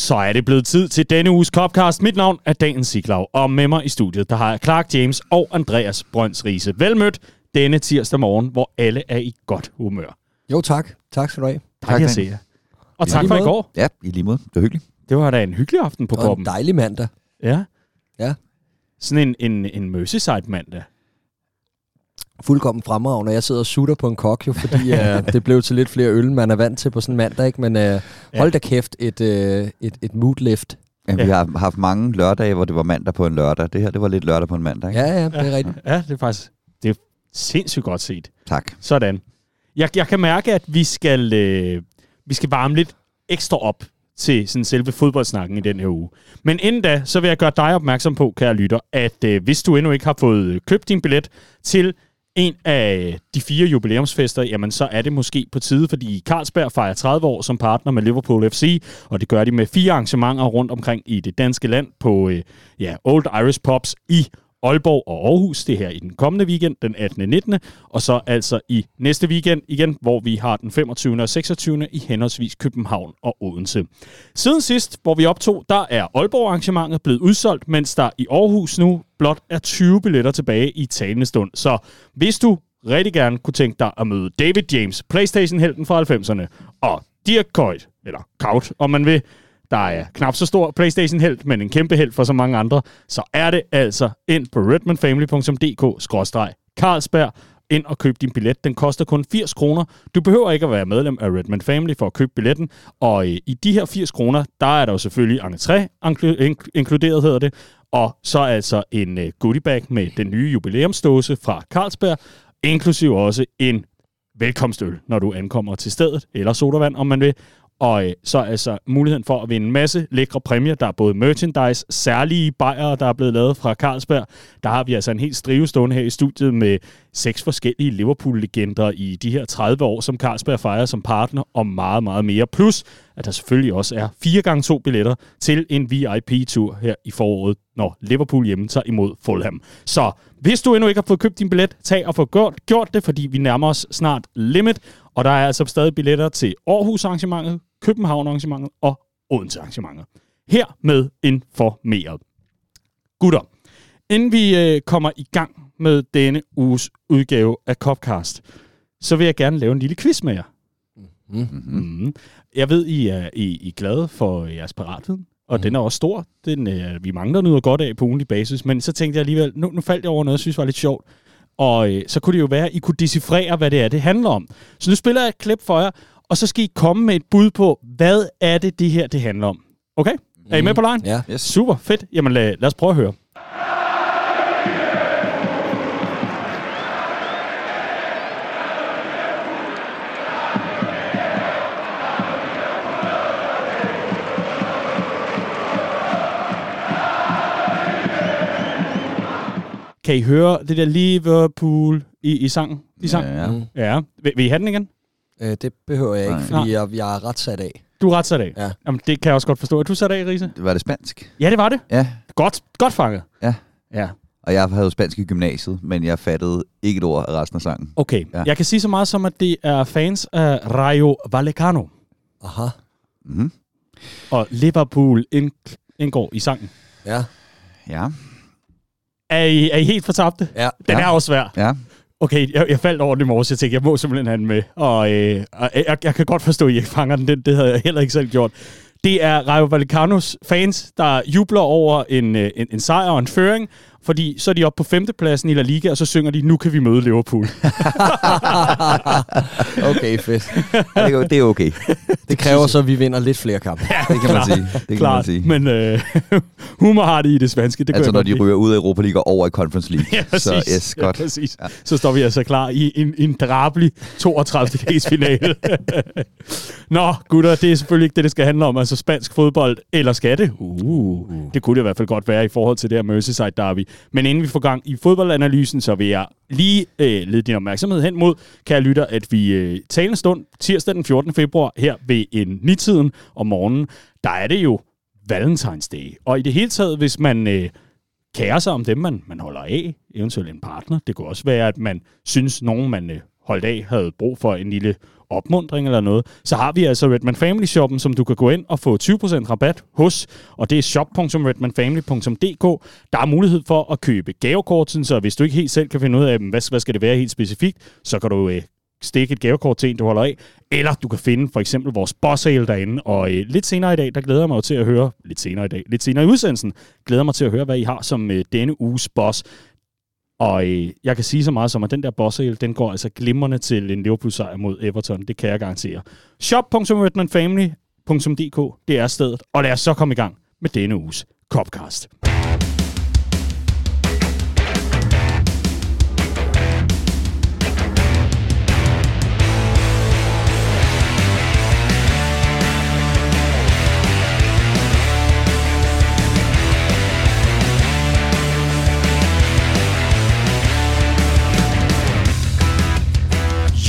Så er det blevet tid til denne uges Copcast. Mit navn er Daniel Siglau, og med mig i studiet, der har jeg Clark James og Andreas Brøns Riese. Velmødt denne tirsdag morgen, hvor alle er i godt humør. Jo tak. Tak skal du have. Dejligt at se jer. Og tak for i går. Ja, i lige måde. Det var hyggeligt. Det var da en hyggelig aften på Det var en dejlig mandag. Ja. Ja. Sådan en, en, en Merseyside mandag. Fuldkommen fremragende. Jeg sidder og sutter på en kok jo, fordi uh, det blev til lidt flere øl, man er vant til på sådan en mandag. Ikke? Men uh, hold da kæft, et, uh, et, et moodlift. Ja, Ja. Vi har haft mange lørdage, hvor det var mandag på en lørdag. Det her, det var lidt lørdag på en mandag. Ikke? Ja, ja, det er rigtigt. Ja, det er faktisk det er sindssygt godt set. Tak. Sådan. Jeg, jeg kan mærke, at vi skal, øh, vi skal varme lidt ekstra op til sådan selve fodboldsnakken i den her uge. Men inden da, så vil jeg gøre dig opmærksom på, kære lytter, at øh, hvis du endnu ikke har fået øh, købt din billet til en af de fire jubilæumsfester, jamen så er det måske på tide, fordi Carlsberg fejrer 30 år som partner med Liverpool FC, og det gør de med fire arrangementer rundt omkring i det danske land på øh, ja, Old Irish Pops i Aalborg og Aarhus. Det her i den kommende weekend, den 18. og 19. Og så altså i næste weekend igen, hvor vi har den 25. og 26. i henholdsvis København og Odense. Siden sidst, hvor vi optog, der er Aalborg-arrangementet blevet udsolgt, mens der i Aarhus nu blot er 20 billetter tilbage i talende stund. Så hvis du rigtig gerne kunne tænke dig at møde David James, Playstation-helten fra 90'erne, og Dirk Kuyt, eller Kaut, om man vil, der er knap så stor Playstation-held, men en kæmpe held for så mange andre, så er det altså ind på redmanfamily.dk-carlsberg ind og køb din billet. Den koster kun 80 kroner. Du behøver ikke at være medlem af Redman Family for at købe billetten. Og øh, i de her 80 kroner, der er der jo selvfølgelig entré inklu- inkluderet, hedder det. Og så altså en øh, goodiebag med den nye jubilæumsdåse fra Carlsberg, inklusiv også en velkomstøl, når du ankommer til stedet, eller sodavand, om man vil. Og øh, så altså muligheden for at vinde en masse lækre præmier. Der er både merchandise, særlige bajere, der er blevet lavet fra Carlsberg. Der har vi altså en helt strive stående her i studiet med seks forskellige Liverpool-legender i de her 30 år, som Carlsberg fejrer som partner, og meget, meget mere. Plus, at der selvfølgelig også er fire gange to billetter til en VIP-tur her i foråret, når Liverpool hjemme tager imod Fulham. Så hvis du endnu ikke har fået købt din billet, tag og få gjort, gjort det, fordi vi nærmer os snart limit. Og der er altså stadig billetter til Aarhus-arrangementet, København-arrangementet og Odense-arrangementet. Her med informeret. Gutter, inden vi øh, kommer i gang med denne uges udgave af Copcast, så vil jeg gerne lave en lille quiz med jer. Mm. Jeg ved, I er, I, I er glade for jeres paratviden, og mm. den er også stor. Den, øh, vi mangler nyder godt af på ugenlig basis, men så tænkte jeg alligevel, nu, nu faldt jeg over noget, jeg synes var lidt sjovt. Og øh, så kunne det jo være, at I kunne decifrere, hvad det er, det handler om. Så nu spiller jeg et klip for jer, og så skal I komme med et bud på, hvad er det, det her det handler om. Okay? Er I med på lejen? Ja. Yes. Super, fedt. Jamen lad, lad os prøve at høre. Kan I høre det der Liverpool i, i sangen? I sangen? Ja. Mm. ja. Vil, vil I have den igen? Øh, det behøver jeg ikke, Nej. fordi jeg, jeg er ret sat af. Du er ret sat af. Ja. Jamen, det kan jeg også godt forstå. Er du sat af, Riese? Var det spansk? Ja, det var det. Ja. Godt, godt fanget. Ja. Ja. Og jeg havde jo spansk i gymnasiet, men jeg fattede ikke et ord af resten af sangen. Okay. Ja. Ja. Jeg kan sige så meget som, at det er fans af Rayo Vallecano. Aha. Mm-hmm. Og Liverpool ind- indgår i sangen. Ja. Ja. Er I, er I helt fortabte? Ja. Den Ja. er også svær. Ja. Okay, jeg, jeg faldt over det i morges. Jeg tænkte, jeg må simpelthen have den med. Og, øh, og jeg, jeg kan godt forstå, at I ikke fanger den. Det, det havde jeg heller ikke selv gjort. Det er Rayo Vallecanos fans, der jubler over en, øh, en, en sejr og en føring, fordi så er de oppe på femtepladsen i La Liga, og så synger de, nu kan vi møde Liverpool. Okay, fedt. Det, er- det er okay. Det kræver så, at vi vinder lidt flere kampe. Det kan man sige. Det kan man sige. men øh, humor har det i det spanske. Det altså, når de ryger ud af Europa League og over i Conference League. Ja, præcis. Så yes, godt. Ja, præcis. Ja. Så står vi altså klar i en, en drabelig 32. dags finale. Nå, gutter, det er selvfølgelig ikke det, det skal handle om. Altså spansk fodbold, eller skal det? Uh, uh. Det kunne det i hvert fald godt være i forhold til det her Merseyside derby. Men inden vi får gang i fodboldanalysen, så vil jeg lige øh, lede din opmærksomhed hen mod, kan jeg lytte, at vi øh, talende stund tirsdag den 14. februar her ved en nitiden om morgenen, der er det jo Valentine's Day. Og i det hele taget, hvis man øh, kærer sig om dem, man, man holder af, eventuelt en partner. Det kunne også være, at man synes, nogen man øh, holdt af havde brug for en lille opmundring eller noget, så har vi altså Redman Family Shoppen, som du kan gå ind og få 20% rabat hos, og det er shop.redmanfamily.dk. Der er mulighed for at købe gavekort, så hvis du ikke helt selv kan finde ud af, hvad, hvad skal det være helt specifikt, så kan du øh, stikke et gavekort til en, du holder af, eller du kan finde for eksempel vores boss derinde, og øh, lidt senere i dag, der glæder jeg mig til at høre, lidt senere i dag, lidt senere i udsendelsen, glæder mig til at høre, hvad I har som øh, denne uges boss. Og øh, jeg kan sige så meget som, at den der boss den går altså glimrende til en Liverpool-sejr mod Everton. Det kan jeg garantere. shop.redmanfamily.dk, det er stedet. Og lad os så komme i gang med denne uges Copcast.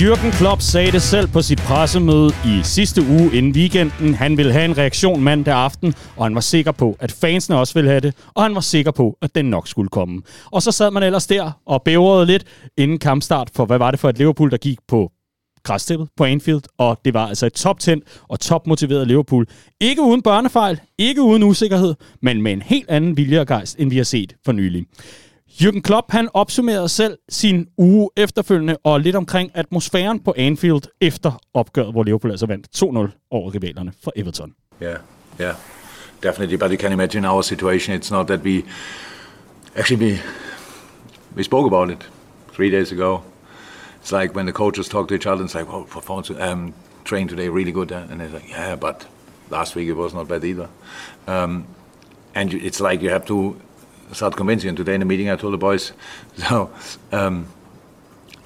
Jürgen Klopp sagde det selv på sit pressemøde i sidste uge inden weekenden. Han ville have en reaktion mandag aften, og han var sikker på, at fansene også ville have det, og han var sikker på, at den nok skulle komme. Og så sad man ellers der og bævrede lidt inden kampstart, for hvad var det for et Liverpool, der gik på græstæppet på Anfield, og det var altså et toptændt og topmotiveret Liverpool. Ikke uden børnefejl, ikke uden usikkerhed, men med en helt anden vilje og gejst, end vi har set for nylig. Jürgen Klopp han opsummerede selv sin uge efterfølgende og lidt omkring atmosfæren på Anfield efter opgøret, hvor Liverpool altså vandt 2-0 over rivalerne for Everton. Yeah, yeah, definitely. But you can imagine our situation. It's not that we actually we we spoke about it three days ago. It's like when the coaches talk to each other and say, "Well, performance um, trained today really good," and they're like, "Yeah, but last week it was not bad either." Um, and it's like you have to start convincing. And today in the meeting, I told the boys, so um,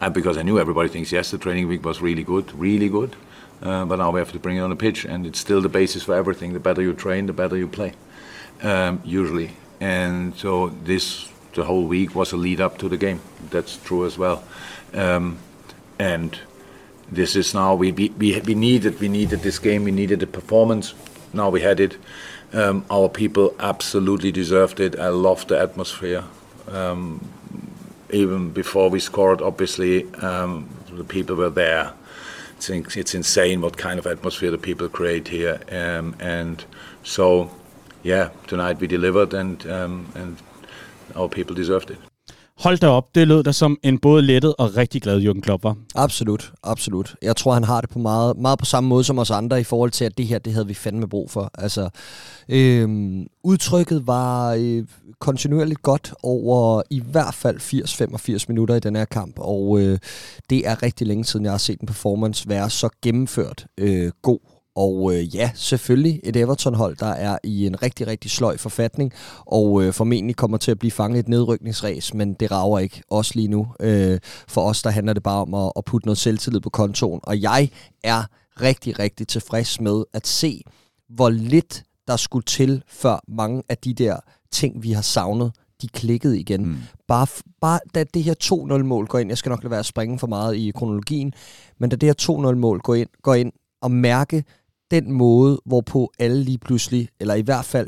I, because I knew everybody thinks yes, the training week was really good, really good. Uh, but now we have to bring it on the pitch, and it's still the basis for everything. The better you train, the better you play, um, usually. And so this, the whole week was a lead up to the game. That's true as well. Um, and this is now we, we we needed we needed this game. We needed the performance. Now we had it. Um, our people absolutely deserved it. I loved the atmosphere. Um, even before we scored, obviously, um, the people were there. It's, it's, insane what kind of atmosphere the people create here. Um, and so, yeah, tonight we delivered, and, um, and our people deserved it. Hold da op, det lød da som en både lettet og rigtig glad Jürgen Klopp var. Absolut, absolut. Jeg tror, han har det på meget, meget på samme måde som os andre i forhold til, at det her, det havde vi fandme brug for. Altså, øhm, udtrykket var øh, kontinuerligt godt over i hvert fald 80-85 minutter i den her kamp, og øh, det er rigtig længe siden, jeg har set en performance være så gennemført øh, god og øh, ja, selvfølgelig et Everton-hold, der er i en rigtig, rigtig sløj forfatning, og øh, formentlig kommer til at blive fanget i et nedrykningsræs, men det rager ikke os lige nu. Øh, for os, der handler det bare om at, at putte noget selvtillid på kontoen, og jeg er rigtig, rigtig tilfreds med at se, hvor lidt der skulle til, før mange af de der ting, vi har savnet, de klikkede igen. Mm. Bare, bare da det her 2-0-mål går ind, jeg skal nok lade være at springe for meget i kronologien, men da det her 2-0-mål går ind, går ind og mærke den måde, hvorpå alle lige pludselig, eller i hvert fald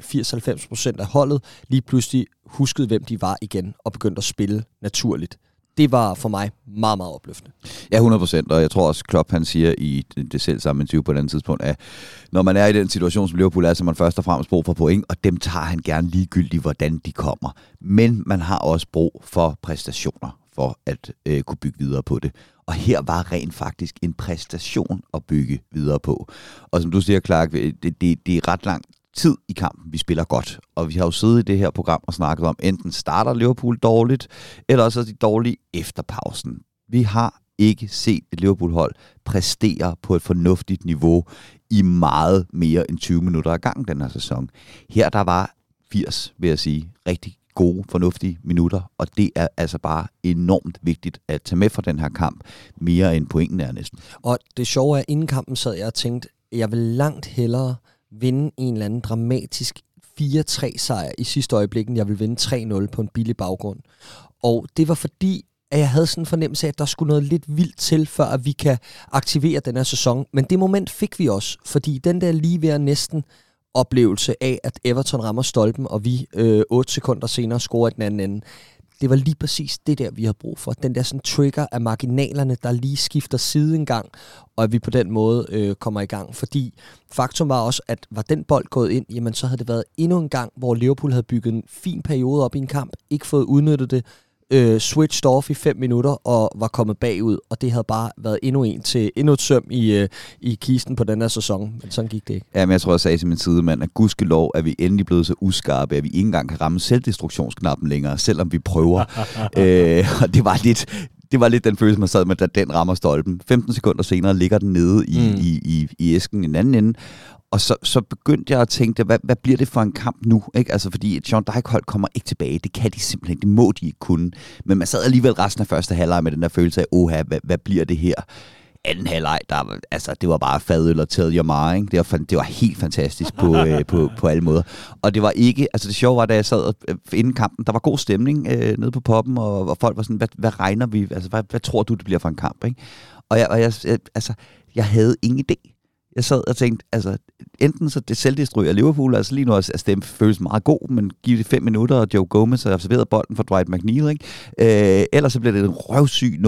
80-90% af holdet, lige pludselig huskede, hvem de var igen, og begyndte at spille naturligt. Det var for mig meget, meget opløftende. Ja, 100%, og jeg tror også, Klopp han siger i det selv samme interview på et andet tidspunkt, at når man er i den situation, som Liverpool er, så man først og fremmest brug for point, og dem tager han gerne ligegyldigt, hvordan de kommer. Men man har også brug for præstationer for at øh, kunne bygge videre på det. Og her var rent faktisk en præstation at bygge videre på. Og som du siger, Clark, øh, det, det, det er ret lang tid i kampen, vi spiller godt. Og vi har jo siddet i det her program og snakket om, enten starter Liverpool dårligt, eller også er de dårlige efter pausen. Vi har ikke set et Liverpool-hold præstere på et fornuftigt niveau i meget mere end 20 minutter ad gang den her sæson. Her der var 80, vil jeg sige, rigtig gode, fornuftige minutter, og det er altså bare enormt vigtigt at tage med fra den her kamp, mere end pointen er næsten. Og det sjove er, at inden kampen sad jeg og tænkte, jeg vil langt hellere vinde en eller anden dramatisk 4-3 sejr i sidste øjeblik, end jeg vil vinde 3-0 på en billig baggrund. Og det var fordi, at jeg havde sådan en fornemmelse af, at der skulle noget lidt vildt til, før at vi kan aktivere den her sæson. Men det moment fik vi også, fordi den der lige ved næsten oplevelse af, at Everton rammer stolpen, og vi øh, 8 sekunder senere scorer i den anden ende, det var lige præcis det der, vi har brug for. Den der sådan trigger af marginalerne, der lige skifter side en gang, og at vi på den måde øh, kommer i gang. Fordi faktum var også, at var den bold gået ind, jamen så havde det været endnu en gang, hvor Liverpool havde bygget en fin periode op i en kamp, ikke fået udnyttet det, øh, switched off i 5 minutter og var kommet bagud, og det havde bare været endnu en til endnu et søm i, øh, i kisten på den her sæson, men sådan gik det ikke. Ja, men jeg tror, jeg sagde til min sidemand, at gudskelov er vi endelig blevet så uskarpe, at vi ikke engang kan ramme selvdestruktionsknappen længere, selvom vi prøver. øh, og det var lidt, det var lidt den følelse, man sad med, da den rammer stolpen. 15 sekunder senere ligger den nede i, mm. i, i, i æsken i den anden ende, og så, så begyndte jeg at tænke, hvad, hvad bliver det for en kamp nu? Ikke? Altså, fordi John Dijk-hold kommer ikke tilbage. Det kan de simpelthen Det må de ikke kunne. Men man sad alligevel resten af første halvleg med den der følelse af, oha, hvad, hvad bliver det her? anden halvleg, der, altså, det var bare fadøl og tell your mind. Ikke? Det var, det var helt fantastisk på, øh, på, på alle måder. Og det var ikke, altså det sjove var, da jeg sad øh, inden kampen, der var god stemning øh, nede på poppen, og, og folk var sådan, hvad, hvad regner vi, altså hvad, hvad tror du, det bliver for en kamp? Ikke? Og, jeg, og jeg, altså, jeg havde ingen idé jeg sad og tænkte, altså, enten så det selvdestruerer Liverpool, altså lige nu er altså, stemme føles meget god, men giv det fem minutter, og Joe Gomez har observeret bolden for Dwight McNeil, ikke? Øh, ellers så bliver det en røvsyg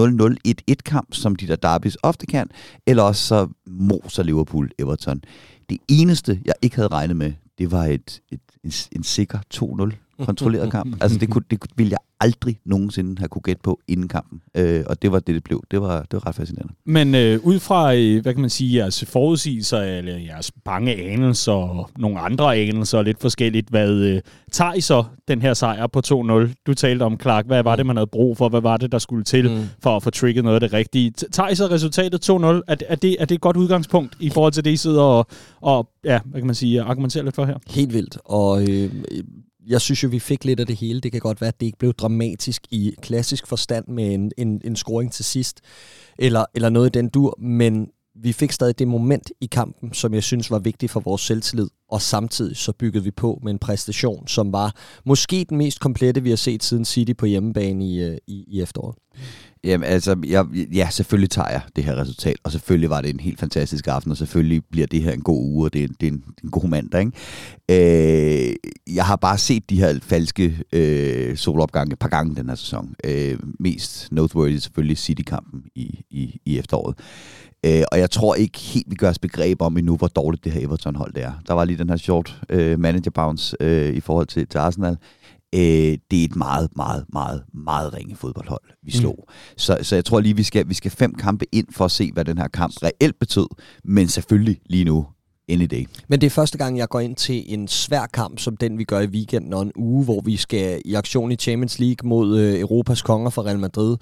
0-0-1-1 kamp, som de der derbys ofte kan, eller også så moser Liverpool Everton. Det eneste, jeg ikke havde regnet med, det var et, et, en, en sikker 2-0 kontrolleret kamp. Altså det, kunne, det ville jeg aldrig nogensinde have kunne gætte på inden kampen. Øh, og det var det, det blev. Det var, det var ret fascinerende. Men øh, ud fra, øh, hvad kan man sige, jeres forudsigelser, eller jeres bange anelser, og nogle andre anelser, og lidt forskelligt, hvad øh, tager I så den her sejr på 2-0? Du talte om, Clark, hvad var det, man havde brug for? Hvad var det, der skulle til mm. for at få trigget noget af det rigtige? Tager I så resultatet 2-0? Er, er, det, er det et godt udgangspunkt i forhold til det, I sidder og, og ja, hvad kan man sige, argumenterer lidt for her? Helt vildt. Og øh, jeg synes jo, vi fik lidt af det hele. Det kan godt være, at det ikke blev dramatisk i klassisk forstand med en, en, en scoring til sidst, eller, eller noget i den dur, men vi fik stadig det moment i kampen, som jeg synes var vigtigt for vores selvtillid, og samtidig så byggede vi på med en præstation, som var måske den mest komplette, vi har set siden City på hjemmebane i, øh, i, i efteråret. Jamen altså, jeg, ja, selvfølgelig tager jeg det her resultat, og selvfølgelig var det en helt fantastisk aften, og selvfølgelig bliver det her en god uge, og det er, det er, en, en god mandag. Ikke? Øh, jeg har bare set de her falske øh, solopgange et par gange den her sæson. Øh, mest noteworthy selvfølgelig City-kampen i, i, i efteråret. Øh, og jeg tror ikke helt, vi gør os begreb om endnu, hvor dårligt det her Everton-hold er. Der var lige den her short øh, manager bounce øh, i forhold til, til Arsenal øh, det er et meget, meget, meget, meget ringe fodboldhold, vi slog. Mm. Så, så jeg tror lige, vi skal, vi skal fem kampe ind for at se, hvad den her kamp reelt betød. Men selvfølgelig lige nu, any day. Men det er første gang, jeg går ind til en svær kamp, som den vi gør i weekenden og en uge, hvor vi skal i aktion i Champions League mod øh, Europas konger fra Real Madrid,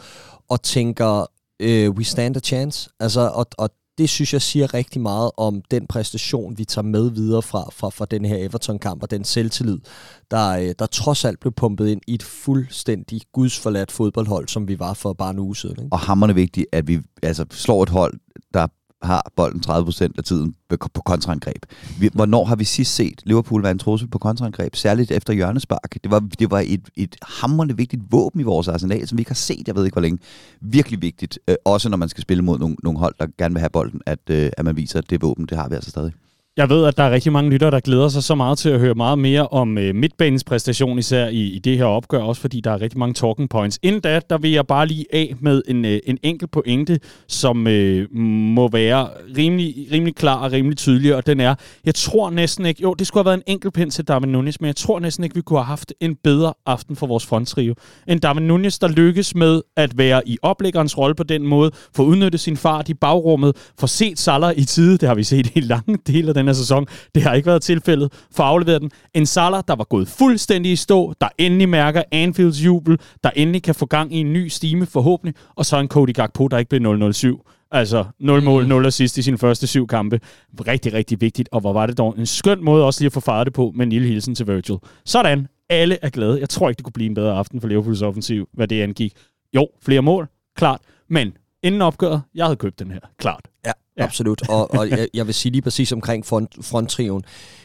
og tænker, øh, we stand a chance. Altså, og, og det synes jeg siger rigtig meget om den præstation, vi tager med videre fra, fra, fra den her Everton-kamp, og den selvtillid, der, øh, der trods alt blev pumpet ind i et fuldstændig gudsforladt fodboldhold, som vi var for bare en uge siden. Ikke? Og hammerne vigtigt, at vi altså, slår et hold, der har bolden 30% af tiden på kontraangreb. Hvornår har vi sidst set Liverpool være en trussel på kontraangreb? Særligt efter hjørnespark. Det var, det var et, et hammerende vigtigt våben i vores arsenal, som vi ikke har set, jeg ved ikke hvor længe. Virkelig vigtigt. Øh, også når man skal spille mod nogle, nogle hold, der gerne vil have bolden, at, øh, at man viser, at det våben, det har vi altså stadig. Jeg ved, at der er rigtig mange lyttere, der glæder sig så meget til at høre meget mere om øh, midtbanens præstation, især i, i det her opgør, også fordi der er rigtig mange talking points. Inden da, der vil jeg bare lige af med en, øh, en enkelt pointe, som øh, må være rimelig, rimelig klar og rimelig tydelig, og den er, jeg tror næsten ikke, jo, det skulle have været en enkelt pind til Darwin Nunes, men jeg tror næsten ikke, vi kunne have haft en bedre aften for vores fronttrio. En Darwin Nunes, der lykkes med at være i oplæggerens rolle på den måde, få udnyttet sin fart i bagrummet, få set Salah i tide, det har vi set i lange del af den her sæson. Det har ikke været tilfældet for at aflevere den. En Salah, der var gået fuldstændig i stå, der endelig mærker Anfields jubel, der endelig kan få gang i en ny stime forhåbentlig, og så en Cody Gakpo, der ikke blev 007. Altså 0 mål, 0 assist i sine første syv kampe. Rigtig, rigtig vigtigt. Og hvor var det dog en skøn måde også lige at få faret det på med en lille hilsen til Virgil. Sådan. Alle er glade. Jeg tror ikke, det kunne blive en bedre aften for Liverpools offensiv, hvad det angik. Jo, flere mål, klart. Men inden opgøret, jeg havde købt den her, klart. Ja. Ja. Absolut. Og, og jeg, jeg vil sige lige præcis omkring front, fronttriven.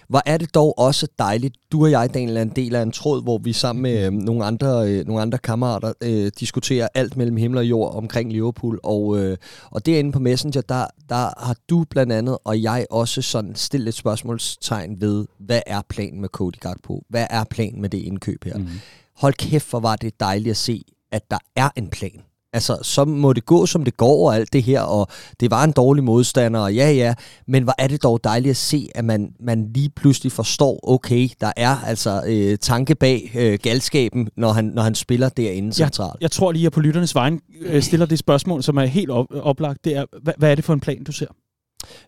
Hvor er det dog også dejligt. Du og jeg, Daniel, er en del af en tråd, hvor vi sammen med øh, nogle, andre, øh, nogle andre kammerater øh, diskuterer alt mellem himmel og jord omkring Liverpool. Og, øh, og derinde på Messenger, der, der har du blandt andet, og jeg også sådan stillet et spørgsmålstegn ved, hvad er planen med Cody Gakpo? Hvad er planen med det indkøb her? Mm. Hold kæft, hvor var det dejligt at se, at der er en plan. Altså, så må det gå, som det går og alt det her, og det var en dårlig modstander, og ja, ja, men hvor er det dog dejligt at se, at man, man lige pludselig forstår, okay, der er altså øh, tanke bag øh, galskaben, når han, når han spiller derinde centralt. Jeg, jeg tror lige, at på lytternes vejen øh, stiller det spørgsmål, som er helt op, oplagt, det er, hvad, hvad er det for en plan, du ser?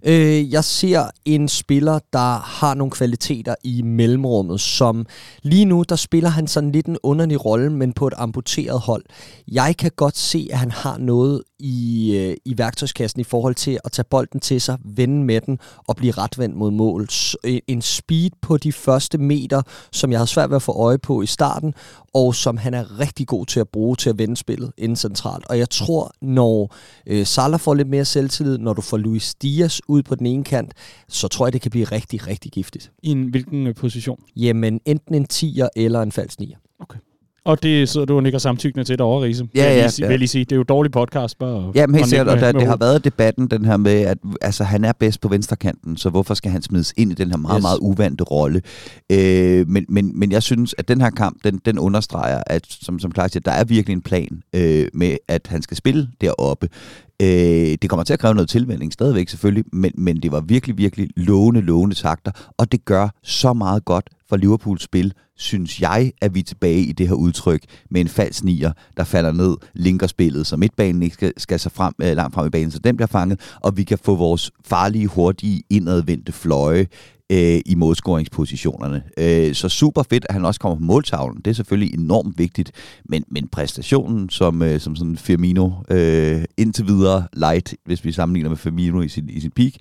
Øh, jeg ser en spiller, der har nogle kvaliteter i mellemrummet, som lige nu, der spiller han sådan lidt en underlig rolle, men på et amputeret hold. Jeg kan godt se, at han har noget i, øh, i værktøjskassen i forhold til at tage bolden til sig, vende med den og blive retvendt mod mål. Øh, en speed på de første meter, som jeg havde svært ved at få øje på i starten, og som han er rigtig god til at bruge til at vende spillet inden centralt. Og jeg tror, når øh, Salah får lidt mere selvtillid, når du får Luis Diaz ud på den ene kant, så tror jeg, det kan blive rigtig, rigtig giftigt. I en hvilken øh, position? Jamen, enten en 10'er eller en falsk 9'er. Okay. Og det sidder du og nikker samtykkende til derovre, Riese. Ja, ja, ja. Vil lige sige. Det er jo dårlig podcast. Bare ja, men helt sikkert, og der, det har været debatten, den her med, at altså, han er bedst på venstrekanten, så hvorfor skal han smides ind i den her meget, yes. meget uvante rolle? Øh, men, men, men jeg synes, at den her kamp, den, den understreger, at som, som Clark siger, der er virkelig en plan øh, med, at han skal spille deroppe. Øh, det kommer til at kræve noget tilvænding stadigvæk selvfølgelig, men, men det var virkelig, virkelig lovende, lovende takter, og det gør så meget godt for Liverpools spil, synes jeg, at vi er tilbage i det her udtryk med en falsk nier, der falder ned, linker spillet, så midtbanen ikke skal, skal så frem, øh, langt frem i banen, så den bliver fanget, og vi kan få vores farlige, hurtige, indadvendte fløje øh, i målscoringspositionerne. Øh, så super fedt, at han også kommer på måltavlen. Det er selvfølgelig enormt vigtigt, men, men præstationen som, øh, som sådan Firmino øh, indtil videre light, hvis vi sammenligner med Firmino i sin, i sin peak,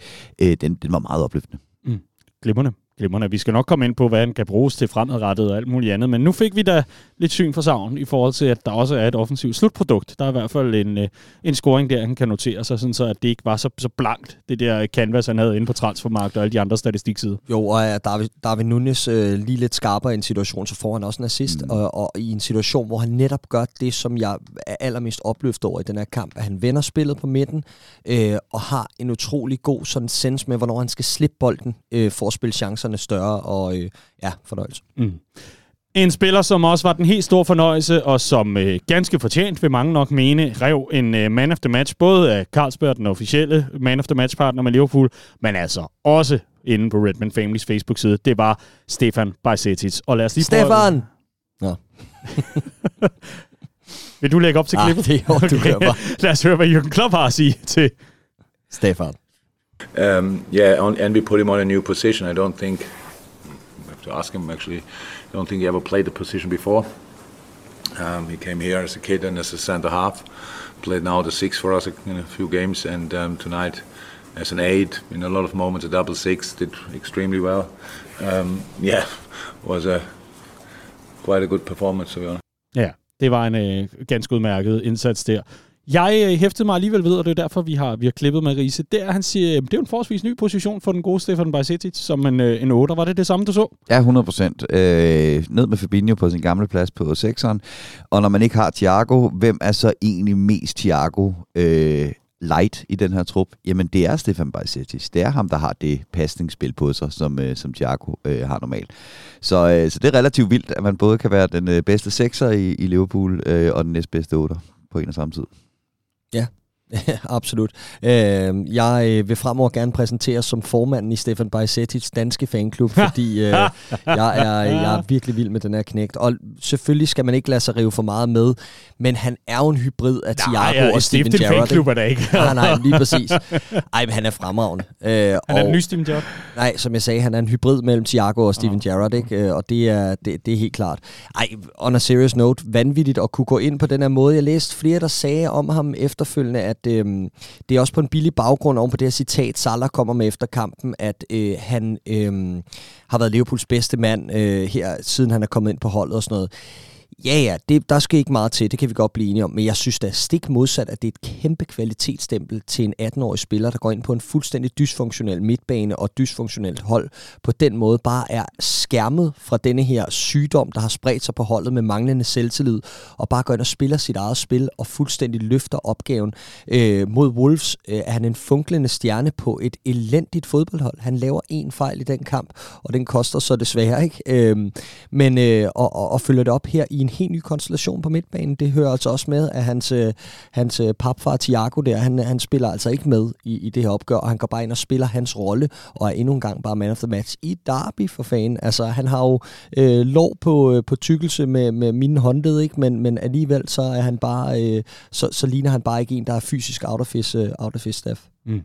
øh, den, den var meget opløftende. Mm. Glimmerne. Glimrende. Vi skal nok komme ind på, hvad den kan bruges til fremadrettet og alt muligt andet, men nu fik vi da lidt syn for savn i forhold til, at der også er et offensivt slutprodukt. Der er i hvert fald en, øh, en scoring der, han kan notere sig, sådan så at det ikke var så, så blankt, det der canvas, han havde inde på transfermarkedet og alle de andre statistiksider. Jo, og er David, David Nunes øh, lige lidt skarpere i en situation, så får han også en assist, mm. og, og i en situation, hvor han netop gør det, som jeg er allermest opløftet over i den her kamp, at han vender spillet på midten, øh, og har en utrolig god sådan sens med, hvornår han skal slippe bolden øh, for at spille chancer chancerne større, og øh, ja, fornøjelse. Mm. En spiller, som også var den helt store fornøjelse, og som øh, ganske fortjent, vil mange nok mene, rev en øh, man of the match, både af Carlsberg, den officielle man of the match partner med Liverpool, men altså også inde på Redman Families Facebook-side. Det var Stefan Bajsetic. Og lad os lige Stefan! Nå. vil du lægge op til klippet? Ah, det er jo, du okay. bare. Lad os høre, hvad Jürgen Klopp har at sige til Stefan. Um, yeah, on, and we put him on a new position. I don't think, I have to ask him actually, I don't think he ever played the position before. Um, he came here as a kid and as a centre half, played now the six for us in a few games, and um, tonight as an eight in a lot of moments a double six did extremely well. Um, yeah, was a quite a good performance to be honest. Ja, det var en øh, ganske udmærket indsats der. Jeg øh, hæftede mig alligevel ved, og det er derfor, vi har, vi har klippet med Riese. Der han siger, det er en forholdsvis ny position for den gode Stefan Bajsetic som en, øh, en 8. Var det det samme, du så? Ja, 100 procent. Øh, ned med Fabinho på sin gamle plads på 6'eren. Og når man ikke har Thiago, hvem er så egentlig mest Thiago øh, light i den her trup? Jamen, det er Stefan Bajsetic. Det er ham, der har det pasningsspil på sig, som, øh, som Thiago øh, har normalt. Så, øh, så det er relativt vildt, at man både kan være den øh, bedste sekser i, i Liverpool øh, og den næstbedste 8'er på en og samme tid. Ja, absolut. Øh, jeg vil fremover gerne præsenteres som formanden i Stefan Bajsetits danske fanklub, fordi øh, jeg, er, jeg er virkelig vild med den her knægt. Og selvfølgelig skal man ikke lade sig rive for meget med, men han er jo en hybrid af Thiago og Steven Gerrard. fanklub er der ikke. nej, nej, lige præcis. Ej, men han er fremragende. Øh, han er og, en ny Steven Gerrard? Nej, som jeg sagde, han er en hybrid mellem Thiago og Steven oh. Gerrard, ikke? Øh, og det er, det, det er helt klart. Ej, on a serious note, vanvittigt at kunne gå ind på den her måde. Jeg læste flere, der sagde om ham efterfølgende, at at øh, det er også på en billig baggrund oven på det her citat, Salah kommer med efter kampen, at øh, han øh, har været Liverpools bedste mand øh, her, siden han er kommet ind på holdet og sådan noget. Ja, ja, det, der skal ikke meget til, det kan vi godt blive enige om, men jeg synes da stik modsat, at det er et kæmpe kvalitetsstempel til en 18-årig spiller, der går ind på en fuldstændig dysfunktionel midtbane og dysfunktionelt hold, på den måde bare er skærmet fra denne her sygdom, der har spredt sig på holdet med manglende selvtillid, og bare går ind og spiller sit eget spil og fuldstændig løfter opgaven. Øh, mod Wolves øh, er han en funklende stjerne på et elendigt fodboldhold. Han laver en fejl i den kamp, og den koster så desværre ikke. Øh, men øh, og, og, og følger det op her i en helt ny konstellation på midtbanen. Det hører altså også med, at hans, øh, hans øh, papfar Thiago der, han, han spiller altså ikke med i, i det her opgør, og han går bare ind og spiller hans rolle, og er endnu en gang bare man of the match i Derby for fanden. Altså, han har jo øh, lov på, øh, på tykkelse med, med mine håndled, ikke? Men, men alligevel så er han bare, øh, så, så ligner han bare ikke en, der er fysisk out of his, uh, out of his staff. Mm.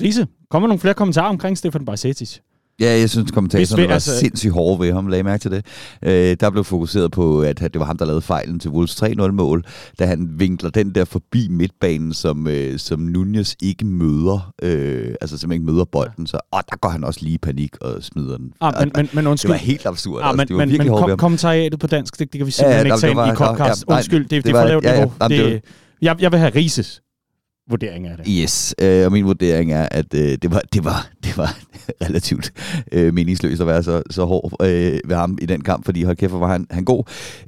Riese, kommer nogle flere kommentarer omkring Stefan Bajsetic? Ja, jeg synes, kommentatorerne var altså... sindssygt hårde ved ham. Lagde mærke til det. Øh, der blev fokuseret på, at det var ham, der lavede fejlen til Wolves 3-0-mål, da han vinkler den der forbi midtbanen, som, øh, som Nunez ikke møder. Øh, altså simpelthen ikke møder bolden. Så, og der går han også lige i panik og smider den. Ah, men, men, men undskyld. Det var helt absurd. Ah, men, altså, det var men, men kom, kommentariatet på dansk, det, det kan vi simpelthen ja, ja, ikke tage ind i podcast. Ja, undskyld, det, det, det er for lavt niveau. Ja, ja, det, jeg, jeg vil have Rises vurdering af det. Yes, øh, og min vurdering er, at øh, det, var, det, var, det var relativt øh, meningsløst at være så, så hård øh, ved ham i den kamp, fordi hold kæft, hvor var han, han god.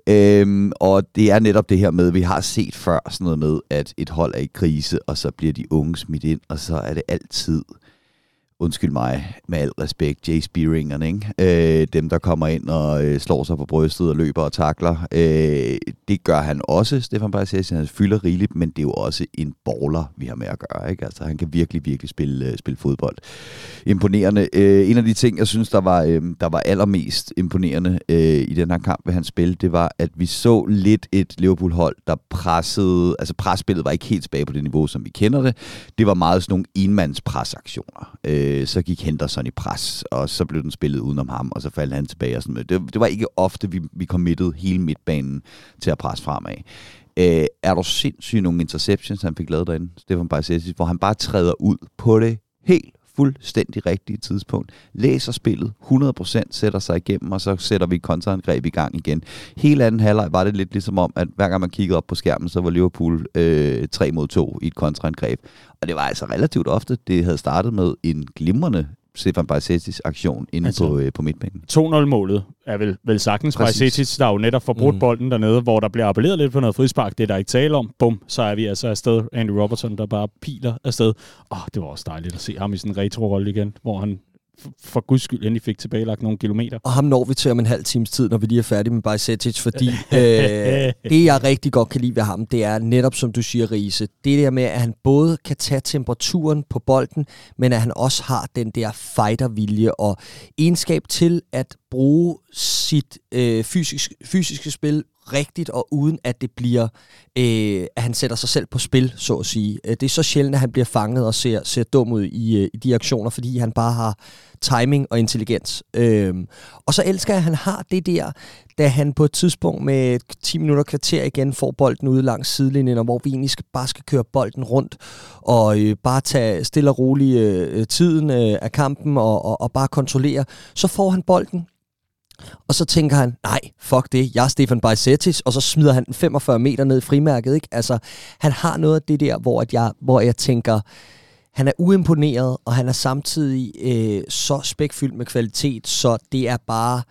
Øh, og det er netop det her med, vi har set før sådan noget med, at et hold er i krise, og så bliver de unge smidt ind, og så er det altid undskyld mig, med al respekt, Jay Spearingerne, ikke? Øh, dem der kommer ind og øh, slår sig på brystet og løber og takler. Øh, det gør han også, Stefan Bajsesi, han fylder rigeligt, men det er jo også en baller, vi har med at gøre, ikke? Altså han kan virkelig, virkelig spille, øh, spille fodbold. Imponerende. Øh, en af de ting, jeg synes, der var, øh, der var allermest imponerende øh, i den her kamp ved hans spil, det var, at vi så lidt et Liverpool-hold, der pressede, altså presspillet var ikke helt tilbage på det niveau, som vi kender det. Det var meget sådan nogle enmandspresaktioner. Øh, øh, så gik Henderson i pres, og så blev den spillet udenom ham, og så faldt han tilbage. Og sådan noget. Det, det var ikke ofte, vi, vi committede hele midtbanen til at presse fremad. Øh, er der sindssygt nogle interceptions, han fik lavet derinde, Stefan Bajsesis, hvor han bare træder ud på det helt fuldstændig rigtige tidspunkt. Læser spillet 100%, sætter sig igennem, og så sætter vi kontraangreb i gang igen. Hele anden halvleg var det lidt ligesom om, at hver gang man kiggede op på skærmen, så var Liverpool øh, 3 mod 2 i et kontraangreb. Og det var altså relativt ofte, det havde startet med en glimrende Stefan Bajsetis aktion inde altså, på, øh, på midtbanen. 2-0-målet er vel, vel sagtens Bajsetis, der jo netop får brudt mm. bolden dernede, hvor der bliver appelleret lidt på noget frispark. Det er der ikke tale om. Bum, så er vi altså afsted. Andy Robertson, der bare piler afsted. Åh, oh, det var også dejligt at se ham i sådan en retro-rolle igen, hvor han for guds skyld endelig fik tilbagelagt nogle kilometer. Og ham når vi til om en halv times tid, når vi lige er færdige med Bajsetic, fordi øh, det, jeg rigtig godt kan lide ved ham, det er netop, som du siger, Riese, det der med, at han både kan tage temperaturen på bolden, men at han også har den der fightervilje og egenskab til at bruge sit øh, fysisk, fysiske spil rigtigt, og uden at det bliver, øh, at han sætter sig selv på spil, så at sige. Øh, det er så sjældent, at han bliver fanget og ser, ser dum ud i, øh, i de aktioner, fordi han bare har timing og intelligens. Øh, og så elsker jeg, at han har det der, da han på et tidspunkt med 10 minutter kvarter igen får bolden ude langs sidelinjen, og hvor vi egentlig skal, bare skal køre bolden rundt, og øh, bare tage stille og roligt øh, tiden øh, af kampen, og, og, og bare kontrollere, så får han bolden og så tænker han, nej, fuck det, jeg er Stefan Bajsetis, og så smider han den 45 meter ned i frimærket. Ikke? Altså, han har noget af det der, hvor, at jeg, hvor jeg tænker, han er uimponeret, og han er samtidig øh, så spækfyldt med kvalitet, så det er bare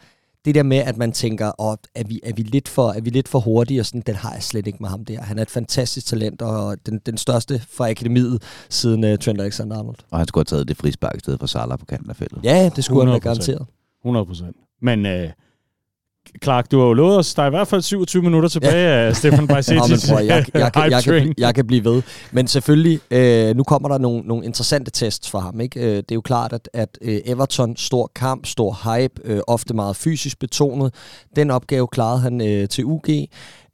det der med, at man tænker, oh, er, vi, er, vi lidt for, er vi lidt for hurtige, og sådan, den har jeg slet ikke med ham der. Han er et fantastisk talent, og den, den største fra akademiet siden uh, Trent Alexander-Arnold. Og han skulle have taget det frispark i stedet for Salah på kanten af feltet. Ja, det skulle 100%. han have garanteret. 100 procent. Men øh, Clark, du har jo lovet os, der er i hvert fald 27 minutter tilbage af Stefan Bajsetis jeg, jeg, jeg, kan, jeg, kan, jeg kan blive ved. Men selvfølgelig, øh, nu kommer der nogle, nogle interessante tests for ham. Ikke? Øh, det er jo klart, at, at øh, Everton, stor kamp, stor hype, øh, ofte meget fysisk betonet. Den opgave klarede han øh, til UG.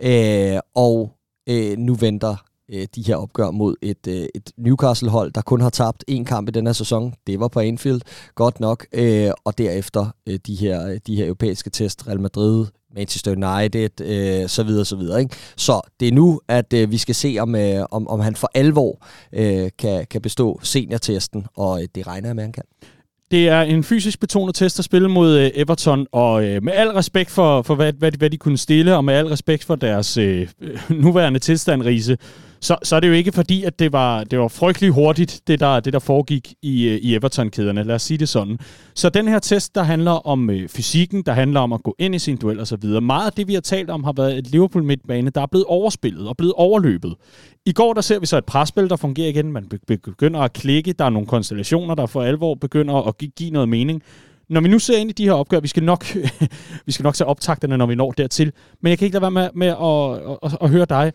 Øh, og øh, nu venter øh, de her opgør mod et, øh, et Newcastle-hold, der kun har tabt én kamp i den her sæson. Det var på Anfield, godt nok. Øh, og derefter øh, de, her, øh, de her europæiske test, Real Madrid, Manchester United, øh, så videre, så videre. Ikke? Så det er nu, at øh, vi skal se, om, øh, om, om han for alvor øh, kan, kan bestå seniortesten, og øh, det regner jeg med, han kan. Det er en fysisk betonet test at spille mod øh, Everton, og øh, med al respekt for, for hvad, hvad, hvad de kunne stille, og med al respekt for deres øh, øh nuværende tilstand, Riese, så, så er det jo ikke fordi, at det var, det var frygtelig hurtigt, det der, det der foregik i, øh, i Everton-kæderne. Lad os sige det sådan. Så den her test, der handler om øh, fysikken, der handler om at gå ind i sin duel og så videre. Meget af det, vi har talt om, har været et Liverpool midtbane, der er blevet overspillet og blevet overløbet. I går, der ser vi så et presspil, der fungerer igen. Man begynder at klikke. Der er nogle konstellationer, der for alvor begynder at give, give noget mening når vi nu ser ind i de her opgør, vi skal nok, vi skal nok tage optagterne, når vi når dertil, men jeg kan ikke lade være med, med at, at, at, at høre dig.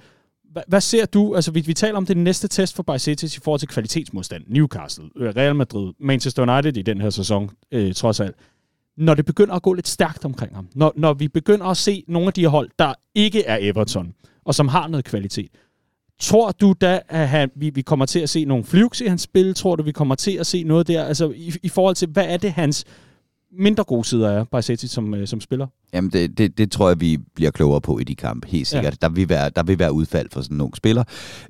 Hvad, hvad ser du? Altså, vi, vi taler om det næste test for Bajcetic i forhold til kvalitetsmodstand. Newcastle, øh, Real Madrid, Manchester United i den her sæson, øh, trods alt. Når det begynder at gå lidt stærkt omkring ham, når, når vi begynder at se nogle af de hold, der ikke er Everton, og som har noget kvalitet, Tror du da, at han, vi, vi kommer til at se nogle flyvs i hans spil? Tror du, vi kommer til at se noget der? Altså i, i forhold til, hvad er det hans mindre gode sider er, Bajcetic som, øh, som spiller? Jamen, det, det, det tror jeg, vi bliver klogere på i de kampe, helt sikkert. Ja. Der, vil være, der vil være udfald for sådan nogle spiller,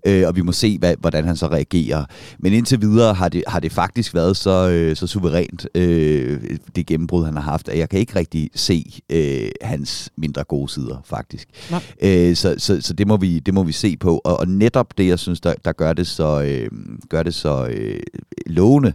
øh, og vi må se, hvad, hvordan han så reagerer. Men indtil videre har det, har det faktisk været så, øh, så suverænt, øh, det gennembrud, han har haft, at jeg kan ikke rigtig se øh, hans mindre gode sider, faktisk. Øh, så så, så det, må vi, det må vi se på. Og, og netop det, jeg synes, der, der gør det så, øh, gør det så øh, lovende,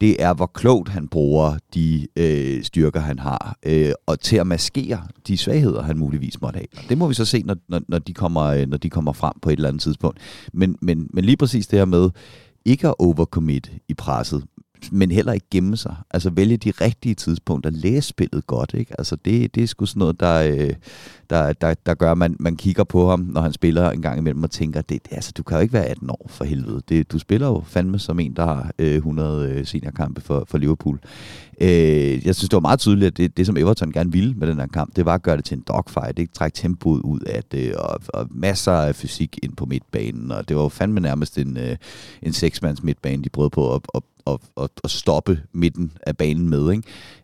det er, hvor klogt han bruger de øh, styrker, han har, øh, og til at maskere de svagheder, han muligvis måtte have. Det må vi så se, når, når, når, de, kommer, øh, når de kommer frem på et eller andet tidspunkt. Men, men, men lige præcis det her med ikke at overcommit i presset, men heller ikke gemme sig. Altså vælge de rigtige tidspunkter, læse spillet godt. Ikke? Altså det, det er sgu sådan noget, der, øh, der, der, der gør, at man, man kigger på ham, når han spiller en gang imellem og tænker, det, altså, du kan jo ikke være 18 år for helvede. Det, du spiller jo fandme som en, der har øh, 100 øh, seniorkampe for, for Liverpool. Øh, jeg synes, det var meget tydeligt, at det, det, som Everton gerne ville med den her kamp, det var at gøre det til en dogfight, ikke trække tempoet ud af det, og, og masser af fysik ind på midtbanen, og det var jo fandme nærmest en, øh, en seksmands midtbane, de prøvede på at, at, at, at, at stoppe midten af banen med. Ikke?